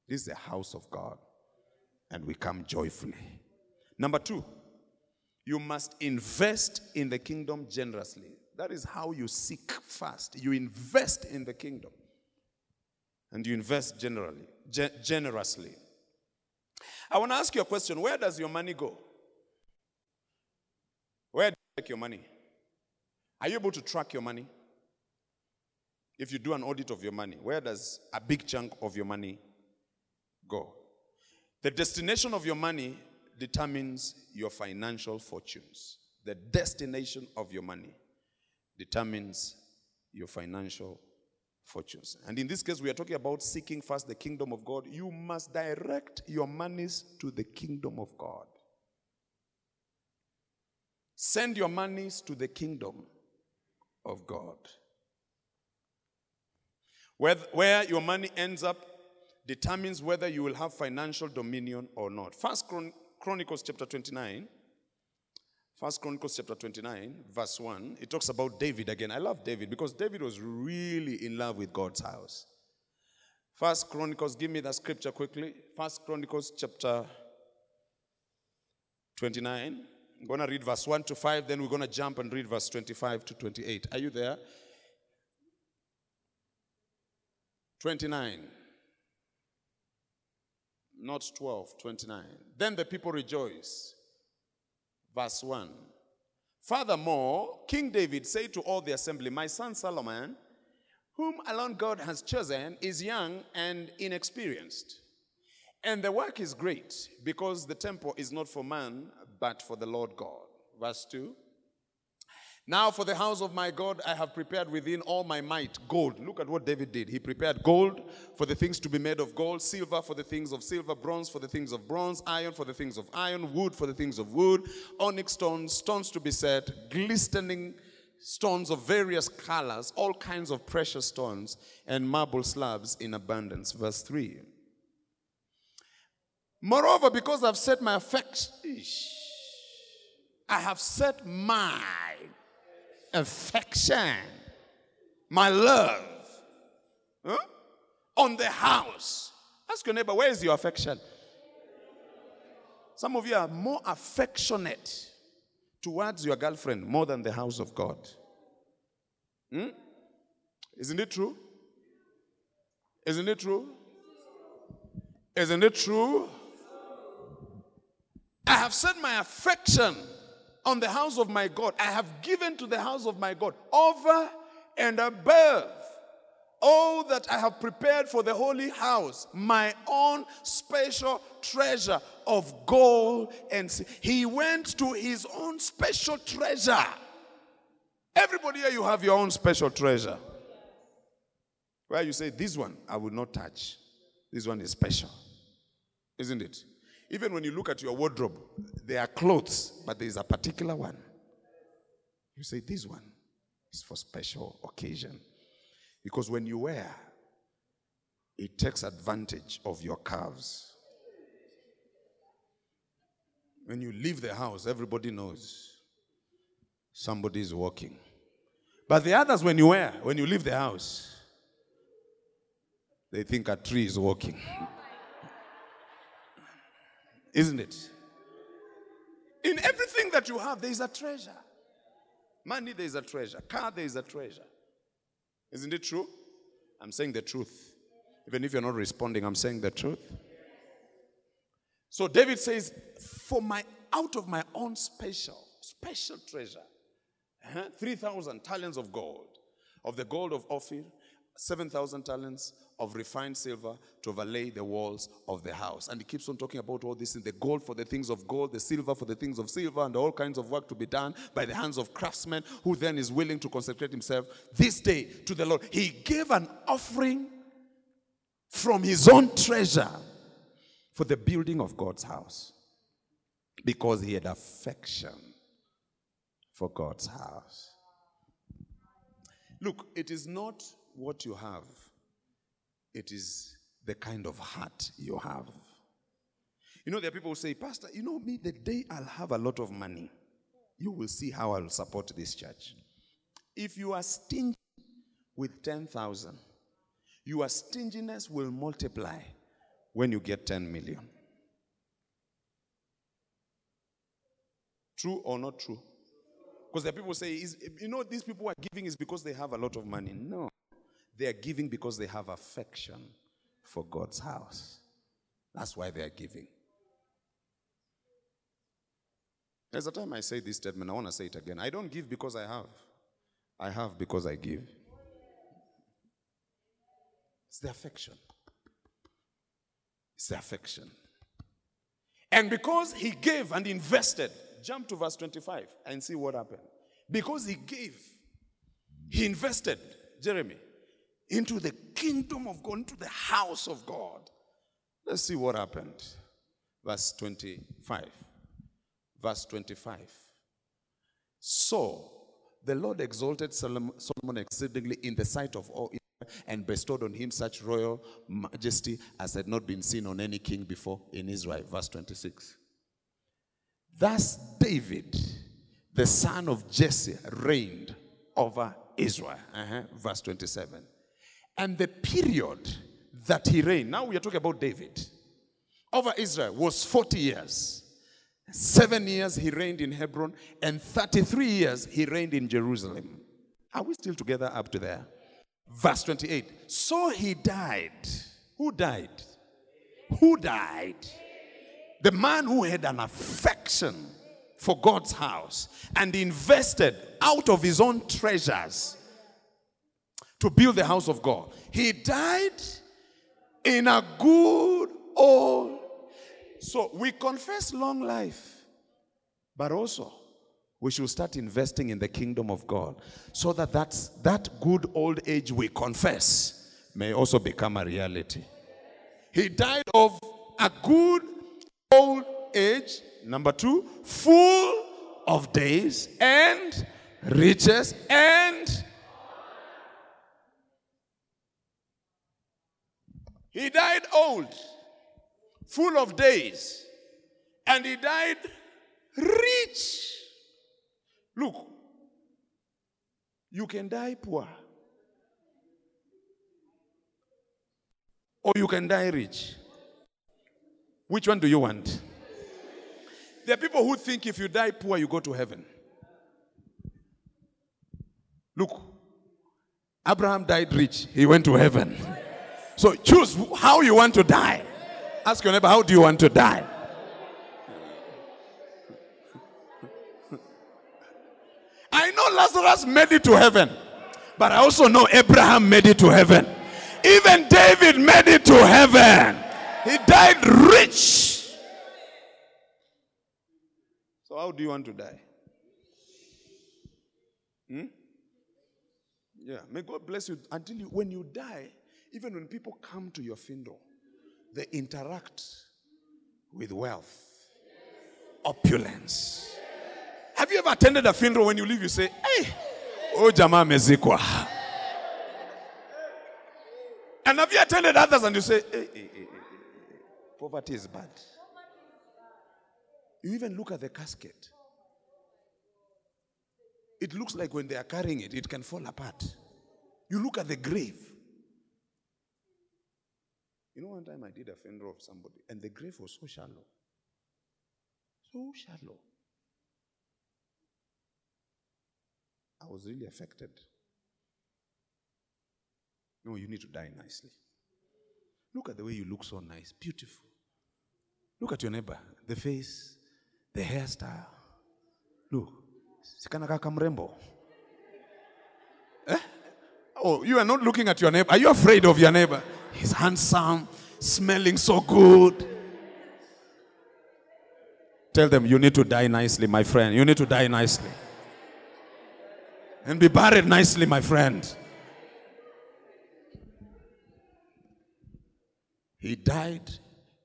this is the house of God. And we come joyfully. Number two, you must invest in the kingdom generously. That is how you seek first. You invest in the kingdom. And you invest generally, ge- generously. I want to ask you a question. Where does your money go? Where do you take your money? Are you able to track your money? If you do an audit of your money, where does a big chunk of your money go? The destination of your money determines your financial fortunes. The destination of your money determines your financial fortunes. And in this case, we are talking about seeking first the kingdom of God. You must direct your monies to the kingdom of God. Send your monies to the kingdom of God. Where, where your money ends up determines whether you will have financial dominion or not. First Chron- Chronicles chapter 29. First Chronicles chapter 29, verse 1. It talks about David again. I love David because David was really in love with God's house. First Chronicles, give me that scripture quickly. First Chronicles chapter 29. I'm going to read verse 1 to 5, then we're going to jump and read verse 25 to 28. Are you there? 29. Not 12, 29. Then the people rejoice. Verse 1. Furthermore, King David said to all the assembly, My son Solomon, whom alone God has chosen, is young and inexperienced. And the work is great because the temple is not for man, but for the Lord God. Verse 2. Now, for the house of my God, I have prepared within all my might gold. Look at what David did. He prepared gold for the things to be made of gold, silver for the things of silver, bronze for the things of bronze, iron for the things of iron, wood for the things of wood, onyx stones, stones to be set, glistening stones of various colors, all kinds of precious stones, and marble slabs in abundance. Verse 3. Moreover, because I've set my affection, I have set my affection, my love. Huh? on the house. Ask your neighbor, where is your affection? Some of you are more affectionate towards your girlfriend more than the house of God. Hmm? Isn't it true? Isn't it true? Isn't it true? I have set my affection on the house of my God. I have given to the house of my God over and above all that I have prepared for the holy house, my own special treasure of gold and. He went to his own special treasure. Everybody here, you have your own special treasure. Where you say, This one I will not touch. This one is special. Isn't it? Even when you look at your wardrobe, there are clothes, but there is a particular one. You say, This one is for special occasion. Because when you wear, it takes advantage of your curves. When you leave the house, everybody knows somebody is walking. But the others, when you wear, when you leave the house, they think a tree is walking. Isn't it? In everything that you have, there is a treasure. Money, there is a treasure. Car, there is a treasure. Isn't it true? I'm saying the truth. Even if you're not responding, I'm saying the truth. So David says, For my out of my own special, special treasure, uh-huh, 3,000 talents of gold, of the gold of Ophir, 7,000 talents of refined silver to overlay the walls of the house. And he keeps on talking about all this in the gold for the things of gold, the silver for the things of silver, and all kinds of work to be done by the hands of craftsmen who then is willing to consecrate himself this day to the Lord. He gave an offering from his own treasure for the building of God's house because he had affection for God's house. Look, it is not what you have, it is the kind of heart you have. You know, there are people who say, Pastor, you know me, the day I'll have a lot of money, you will see how I'll support this church. If you are stingy with 10,000, your stinginess will multiply when you get 10 million. True or not true? Because the people say, you know, these people are giving is because they have a lot of money. No. They are giving because they have affection for God's house. That's why they are giving. There's a time I say this statement, I want to say it again. I don't give because I have, I have because I give. It's the affection. It's the affection. And because he gave and invested, jump to verse 25 and see what happened. Because he gave, he invested, Jeremy, into the kingdom of God, into the house of God. Let's see what happened. Verse 25. Verse 25. So the Lord exalted Solomon exceedingly in the sight of all and bestowed on him such royal majesty as had not been seen on any king before in Israel. Verse 26. Thus David, the son of Jesse, reigned over Israel. Uh-huh. Verse 27. And the period that he reigned, now we are talking about David, over Israel was 40 years. Seven years he reigned in Hebron, and 33 years he reigned in Jerusalem. Are we still together up to there? Verse 28. So he died. Who died? Who died? The man who had an affection for God's house and invested out of his own treasures to build the house of God. He died in a good old. So we confess long life, but also we should start investing in the kingdom of God so that that's, that good old age we confess may also become a reality. He died of a good old age, number two, full of days and riches and He died old, full of days, and he died rich. Look, you can die poor. or you can die rich. Which one do you want? There are people who think if you die poor, you go to heaven. Look, Abraham died rich, he went to heaven. So choose how you want to die. Ask your neighbor, how do you want to die? I know Lazarus made it to heaven, but I also know Abraham made it to heaven. Even David made it to heaven. He died rich. So, how do you want to die? Hmm? Yeah, may God bless you until you, when you die, even when people come to your funeral, they interact with wealth, opulence. Have you ever attended a funeral when you leave, you say, hey, oh, Jama mezikwa. And have you attended others and you say, hey, hey, hey, poverty is bad? You even look at the casket. It looks like when they are carrying it, it can fall apart. You look at the grave. You know, one time I did a funeral of somebody, and the grave was so shallow. So shallow. I was really affected. No, you need to die nicely. Look at the way you look so nice, beautiful. Look at your neighbor, the face, the hairstyle. Look, sikana kaka mrembo. Eh? Oh, you are not looking at your neighbor. Are you afraid of your neighbor? He's handsome, smelling so good. Tell them you need to die nicely, my friend. You need to die nicely. And be buried nicely, my friend. He died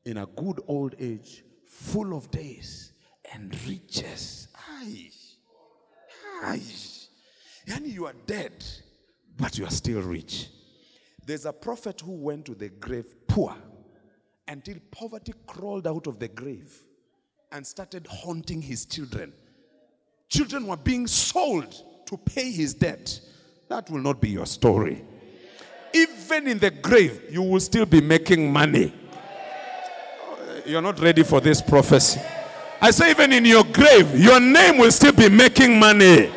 in a good old age, full of days and riches. Aye. Aye. Yani you are dead, but you are still rich. There's a prophet who went to the grave poor until poverty crawled out of the grave and started haunting his children. Children were being sold to pay his debt. That will not be your story. Even in the grave, you will still be making money. You're not ready for this prophecy. I say, even in your grave, your name will still be making money,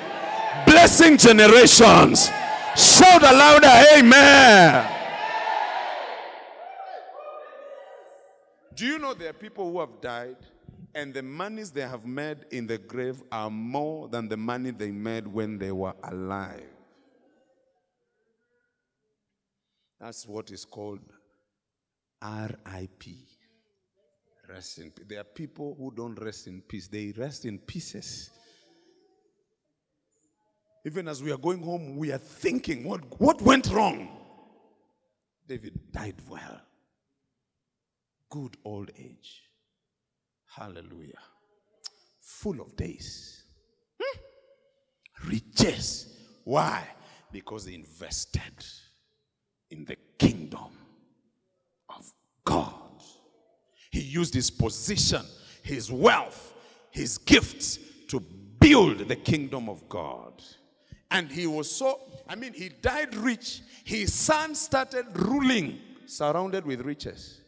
blessing generations. Shout aloud, Amen. Do you know there are people who have died and the monies they have made in the grave are more than the money they made when they were alive? That's what is called RIP. Rest in peace. There are people who don't rest in peace, they rest in pieces. Even as we are going home, we are thinking, what, what went wrong? David died well. Good old age. Hallelujah. Full of days. Hmm. Riches. Why? Because he invested in the kingdom of God. He used his position, his wealth, his gifts to build the kingdom of God. And he was so, I mean, he died rich. His son started ruling, surrounded with riches.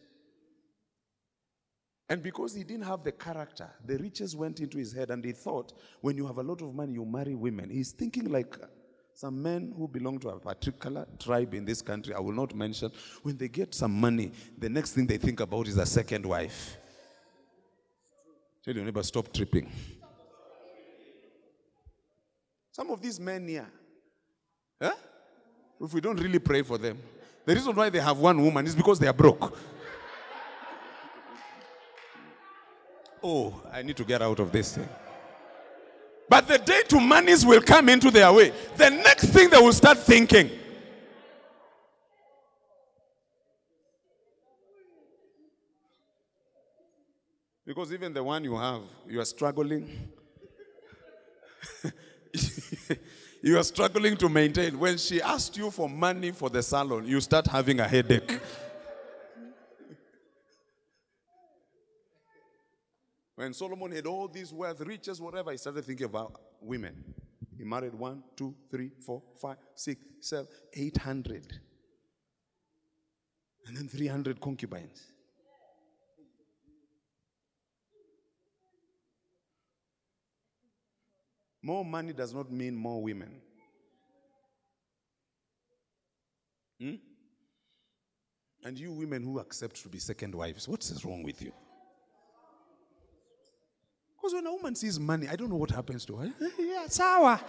And because he didn't have the character, the riches went into his head, and he thought, when you have a lot of money, you marry women. He's thinking like some men who belong to a particular tribe in this country, I will not mention, when they get some money, the next thing they think about is a second wife. Tell your neighbor, stop tripping. Some of these men here, huh? if we don't really pray for them, the reason why they have one woman is because they are broke. Oh, I need to get out of this thing. But the day two monies will come into their way. The next thing they will start thinking. Because even the one you have, you are struggling. you are struggling to maintain. When she asked you for money for the salon, you start having a headache. When Solomon had all these wealth, riches, whatever, he started thinking about women. He married one, two, three, four, five, six, seven, eight hundred. and then 300 concubines. More money does not mean more women. Hmm? And you women who accept to be second wives, what's wrong with you? Because when a woman sees money, I don't know what happens to her. yeah, sour.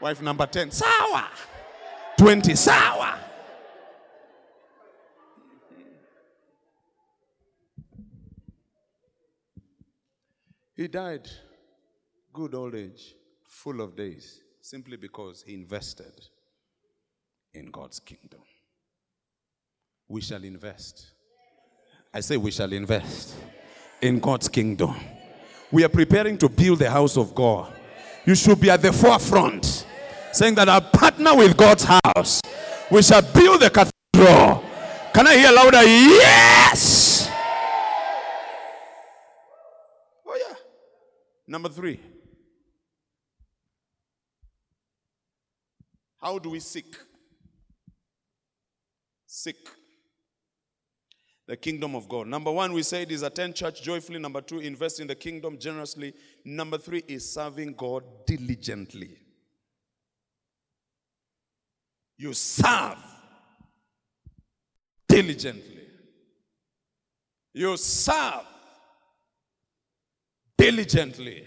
Wife number 10, sour. 20, sour. He died good old age, full of days, simply because he invested in God's kingdom. We shall invest. I say we shall invest in God's kingdom. We are preparing to build the house of God. You should be at the forefront, saying that I partner with God's house. We shall build the cathedral. Can I hear louder? Yes! Oh, yeah. Number three. How do we seek? Seek the kingdom of God. Number one, we said is attend church joyfully. Number two, invest in the kingdom generously. Number three is serving God diligently. You serve diligently. You serve diligently.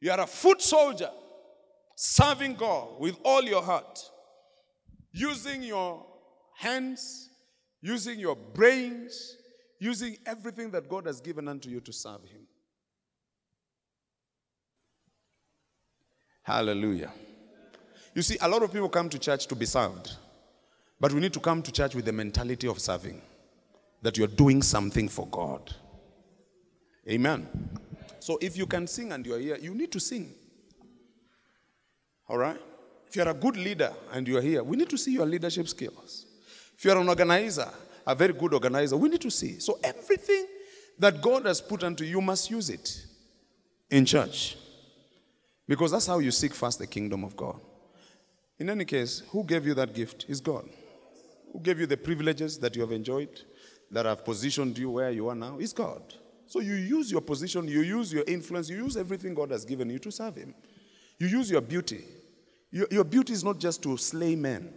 You are a foot soldier serving God with all your heart, using your hands, using your brains, using everything that God has given unto you to serve Him. Hallelujah. You see, a lot of people come to church to be served, but we need to come to church with the mentality of serving, that you're doing something for God. Amen. So if you can sing and you're here, you need to sing. All right? If you're a good leader and you're here, we need to see your leadership skills. If you're an organizer, a very good organizer, we need to see. So everything that God has put unto you, must use it in church. Because that's how you seek first the kingdom of God. In any case, who gave you that gift is God. Who gave you the privileges that you have enjoyed, that have positioned you where you are now, is God. So you use your position, you use your influence, you use everything God has given you to serve Him. You use your beauty. Your, your beauty is not just to slay men.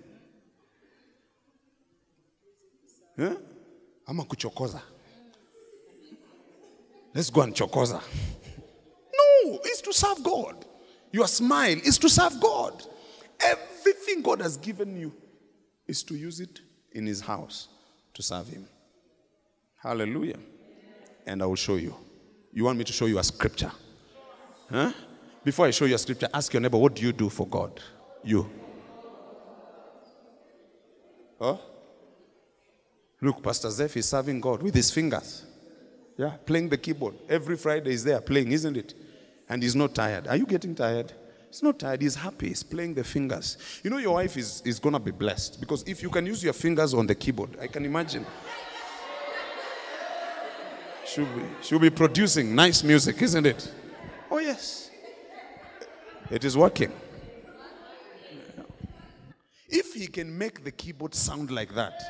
Huh? Ama kuchokoza. Let's go and chokoza. No, it's to serve God. Your smile is to serve God. Everything God has given you is to use it in His house to serve Him. Hallelujah. And I will show you. You want me to show you a scripture? Huh? Before I show you a scripture, ask your neighbor, what do you do for God? You. Huh? Look, Pastor Zeph is serving God with his fingers. Yeah, playing the keyboard. Every Friday he's there playing, isn't it? And he's not tired. Are you getting tired? He's not tired. He's happy. He's playing the fingers. You know, your wife is, is going to be blessed because if you can use your fingers on the keyboard, I can imagine. She'll be, she'll be producing nice music, isn't it? Oh, yes. It is working. If he can make the keyboard sound like that,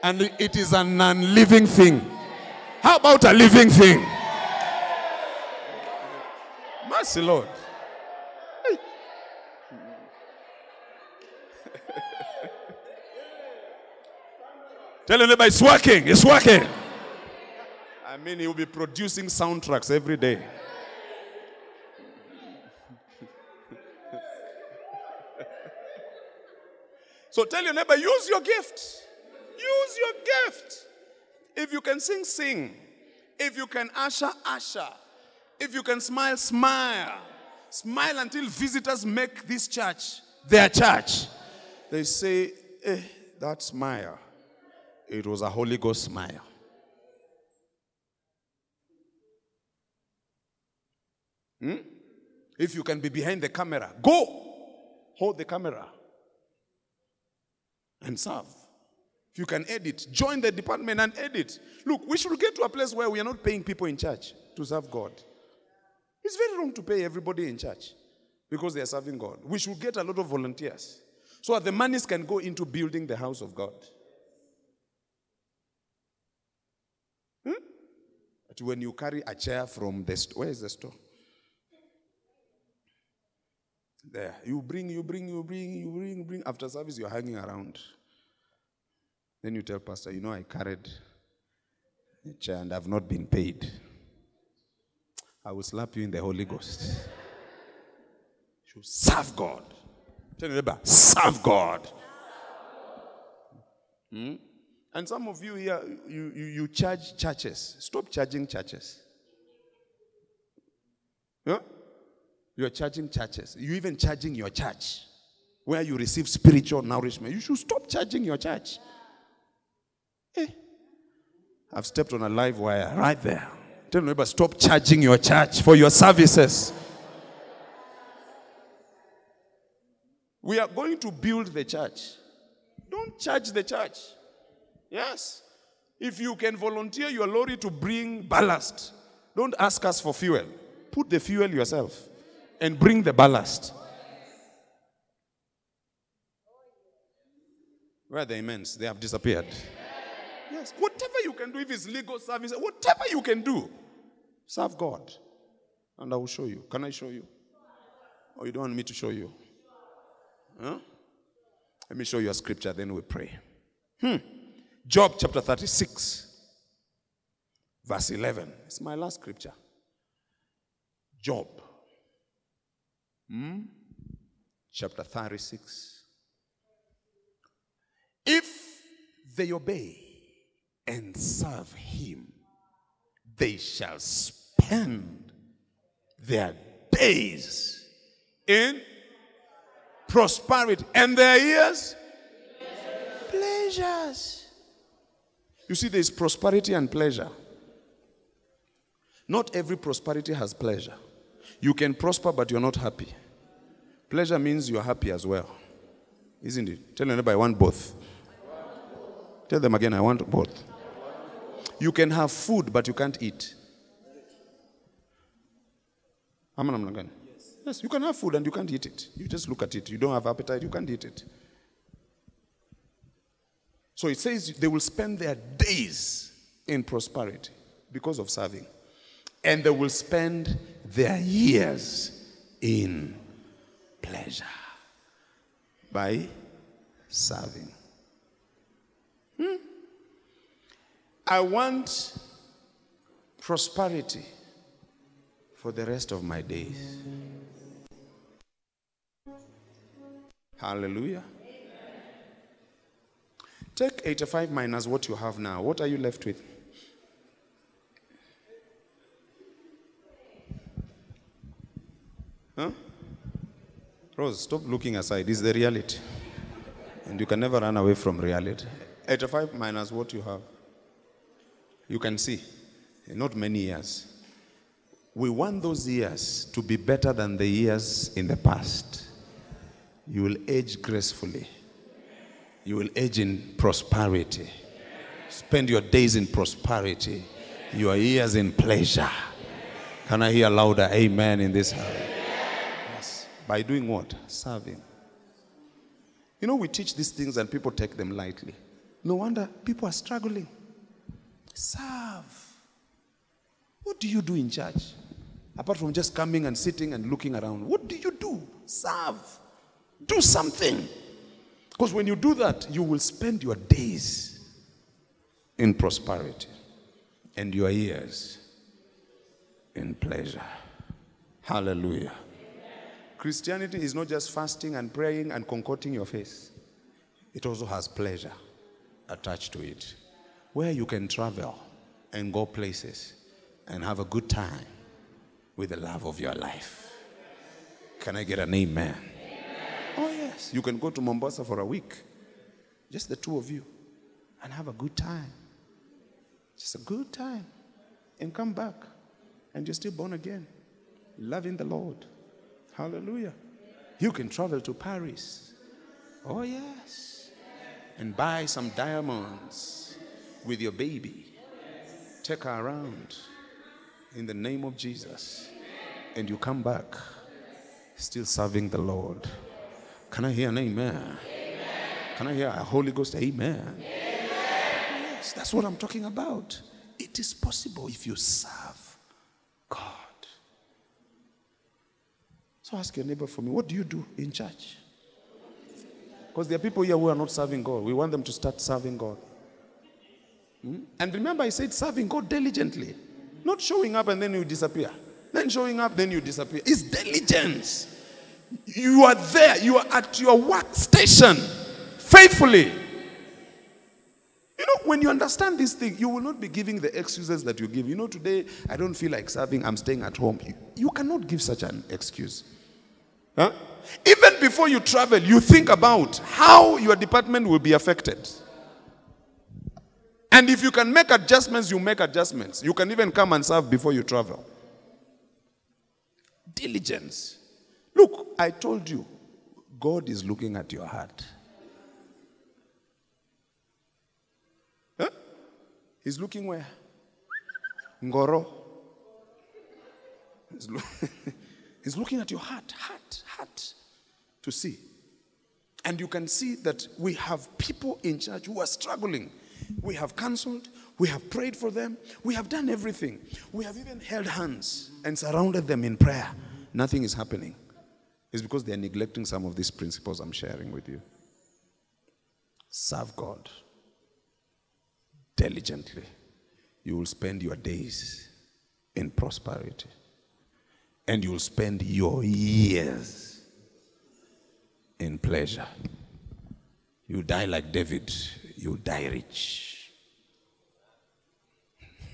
and it is a non living thing, how about a living thing? Mercy, Lord. Tell neighbor it's working, it's working. I mean, he will be producing soundtracks every day. So tell your neighbor, use your gift. Use your gift. If you can sing, sing. If you can usher, usher. If you can smile, smile. Smile until visitors make this church their church. They say, eh, that smile. It was a Holy Ghost smile. Hmm? If you can be behind the camera, go. Hold the camera and serve. If you can edit, join the department and edit. Look, we should get to a place where we are not paying people in church to serve God. It's very wrong to pay everybody in church because they are serving God. We should get a lot of volunteers So that the monies can go into building the house of God. Hmm? But when you carry a chair from the store, where is the store? There. You bring, you bring, you bring, you bring, bring. After service, you're hanging around. Then you tell Pastor, you know, I carried a chair and I've not been paid. I will slap you in the Holy Ghost. You serve God. Tell your neighbor, serve God. Hmm? And some of you here, you, you, you charge churches. Stop charging churches. Yeah? You're charging churches. You're even charging your church where you receive spiritual nourishment. You should stop charging your church. Eh. I've stepped on a live wire right there. Tell your neighbor, stop charging your church for your services. We are going to build the church. Don't charge the church. Yes. If you can volunteer your lorry to bring ballast, don't ask us for fuel. Put the fuel yourself and bring the ballast. Where are the amens? They have disappeared. Yes. Whatever you can do, if it's legal service, whatever you can do, serve God. And I will show you. Can I show you? Or you don't want me to show you? Huh? Let me show you a scripture, then we pray. Hmm. Job chapter 36, verse 11. It's my last scripture. Job, hmm? chapter 36. If they obey and serve him, they shall spend their days in prosperity and their years pleasures. You see, there's prosperity and pleasure. Not every prosperity has pleasure. You can prosper, but you're not happy. Pleasure means you're happy as well. Isn't it? Tell anybody, I want both. Tell them again, I want both. You can have food, but you can't eat. Again. Yes, you can have food and you can't eat it. You just look at it. You don't have appetite, you can't eat it. So it says they will spend their days in prosperity because of serving. And they will spend their years in pleasure by serving. Hmm? I want prosperity for the rest of my days. Hallelujah. Take 85 minus what you have now. What are you left with? Huh? Rose, stop looking aside. Is the reality. And you can never run away from reality. 85 minus what you have. You can see. Not many years. We want those years to be better than the years in the past. You will age gracefully. You will age in prosperity. Spend your days in prosperity, your years in pleasure. Can I hear louder amen in this house? By doing what? Serving. You know, we teach these things and people take them lightly. No wonder people are struggling. Serve. What do you do in church? Apart from just coming and sitting and looking around, what do you do? Serve. Do something. Because when you do that, you will spend your days in prosperity and your years in pleasure. Hallelujah. Christianity is not just fasting and praying and concocting your face, it also has pleasure attached to it, where you can travel and go places and have a good time with the love of your life. Can I get an amen? Oh, yes. You can go to Mombasa for a week, just the two of you, and have a good time. Just a good time. And come back, and you're still born again, loving the Lord. Hallelujah. You can travel to Paris. Oh, yes. And buy some diamonds with your baby. Take her around in the name of Jesus. And you come back still serving the Lord. Can I hear an amen? Can I hear a Holy Ghost? Amen. Yes, that's what I'm talking about. It is possible if you serve God. So ask your neighbor for me, what do you do in church? Because there are people here who are not serving God. We want them to start serving God. Hmm? And remember, I said serving God diligently, not showing up and then you disappear. Then showing up, then you disappear. It's diligence. You are there, you are at your workstation faithfully. You know, when you understand this thing, you will not be giving the excuses that you give. You know, today I don't feel like serving, I'm staying at home. You, you cannot give such an excuse. Huh? Even before you travel, you think about how your department will be affected. And if you can make adjustments, you make adjustments. You can even come and serve before you travel. Diligence. Look, I told you, God is looking at your heart. Huh? He's looking where? Ngoro. He's, He's looking at your heart, heart, heart to see. And you can see that we have people in church who are struggling. We have counseled, we have prayed for them, we have done everything. We have even held hands and surrounded them in prayer. Nothing is happening. It's because they are neglecting some of these principles I'm sharing with you. Serve God diligently. You will spend your days in prosperity. And you will spend your years in pleasure. You die like David, you die rich.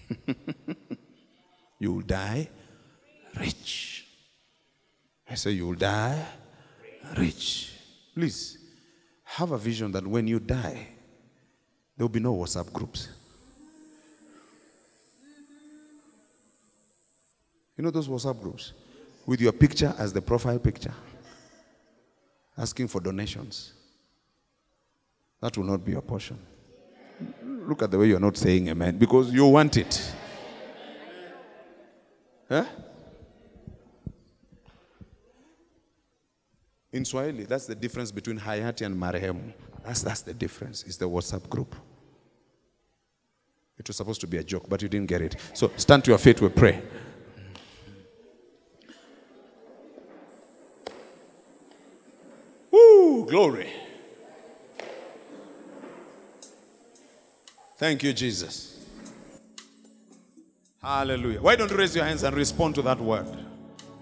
You'll die rich. I say you'll die rich. Please have a vision that when you die, there will be no WhatsApp groups. You know those WhatsApp groups? With your picture as the profile picture, asking for donations. That will not be your portion. Look at the way you're not saying amen because you want it. Huh? In Swahili, that's the difference between Hayati and Marehemu. That's, that's the difference. It's the WhatsApp group. It was supposed to be a joke, but you didn't get it. So stand to your feet, we pray. Glory. Thank you, Jesus. Hallelujah. Why don't you raise your hands and respond to that word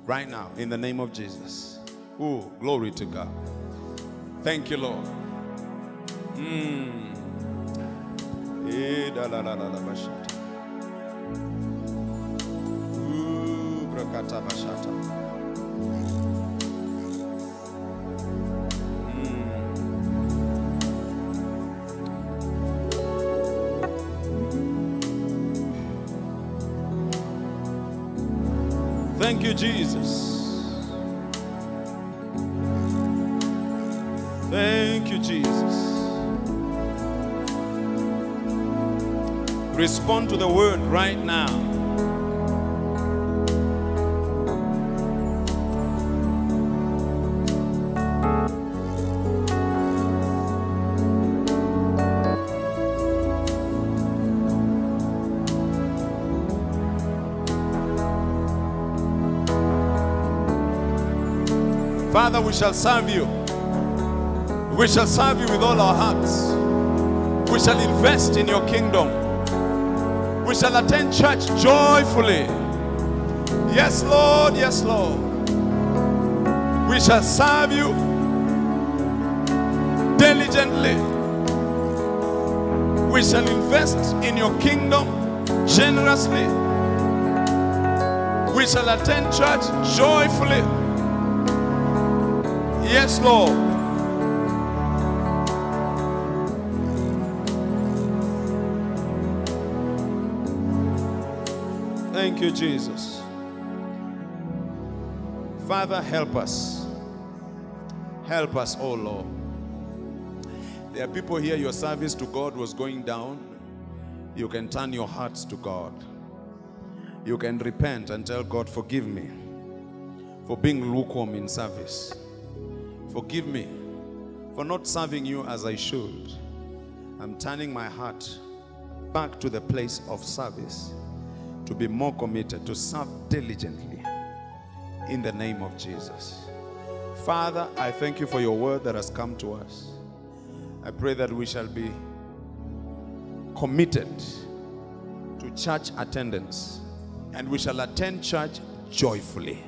right now in the name of Jesus? Oh, glory to God. Thank you, Lord. Mm. Ooh, Thank you, Jesus. Thank you, Jesus. Respond to the word right now. Father, we shall serve you. We shall serve you with all our hearts. We shall invest in your kingdom. We shall attend church joyfully. Yes, Lord. Yes, Lord. We shall serve you diligently. We shall invest in your kingdom generously. We shall attend church joyfully. Yes, Lord. Thank you, Jesus. Father, help us. Help us, oh Lord. There are people here, your service to God was going down. You can turn your hearts to God. You can repent and tell God, Forgive me for being lukewarm in service. Forgive me for not serving you as I should. I'm turning my heart back to the place of service to be more committed, to serve diligently in the name of Jesus. Father, I thank you for your word that has come to us. I pray that we shall be committed to church attendance and we shall attend church joyfully.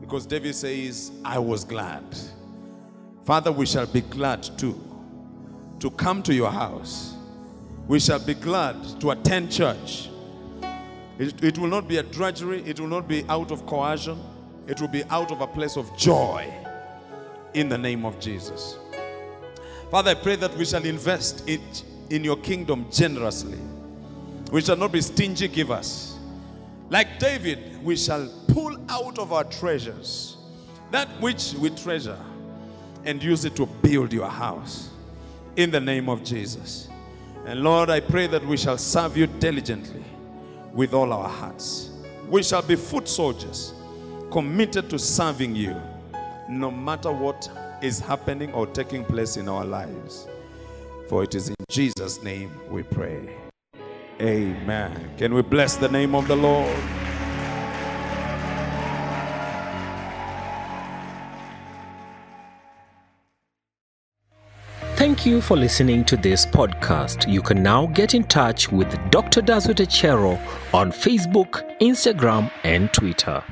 Because David says, I was glad. Father, we shall be glad too to come to your house. We shall be glad to attend church. It, it will not be a drudgery, it will not be out of coercion, it will be out of a place of joy in the name of Jesus. Father, I pray that we shall invest it in your kingdom generously. We shall not be stingy givers. Like David, we shall pull out of our treasures that which we treasure and use it to build your house in the name of Jesus. And Lord, I pray that we shall serve you diligently with all our hearts. We shall be foot soldiers, committed to serving you no matter what is happening or taking place in our lives. For it is in Jesus' name we pray. Amen. Can we bless the name of the Lord? Thank you for listening to this podcast. You can now get in touch with Dr. Dazut Echero on Facebook, Instagram, and Twitter.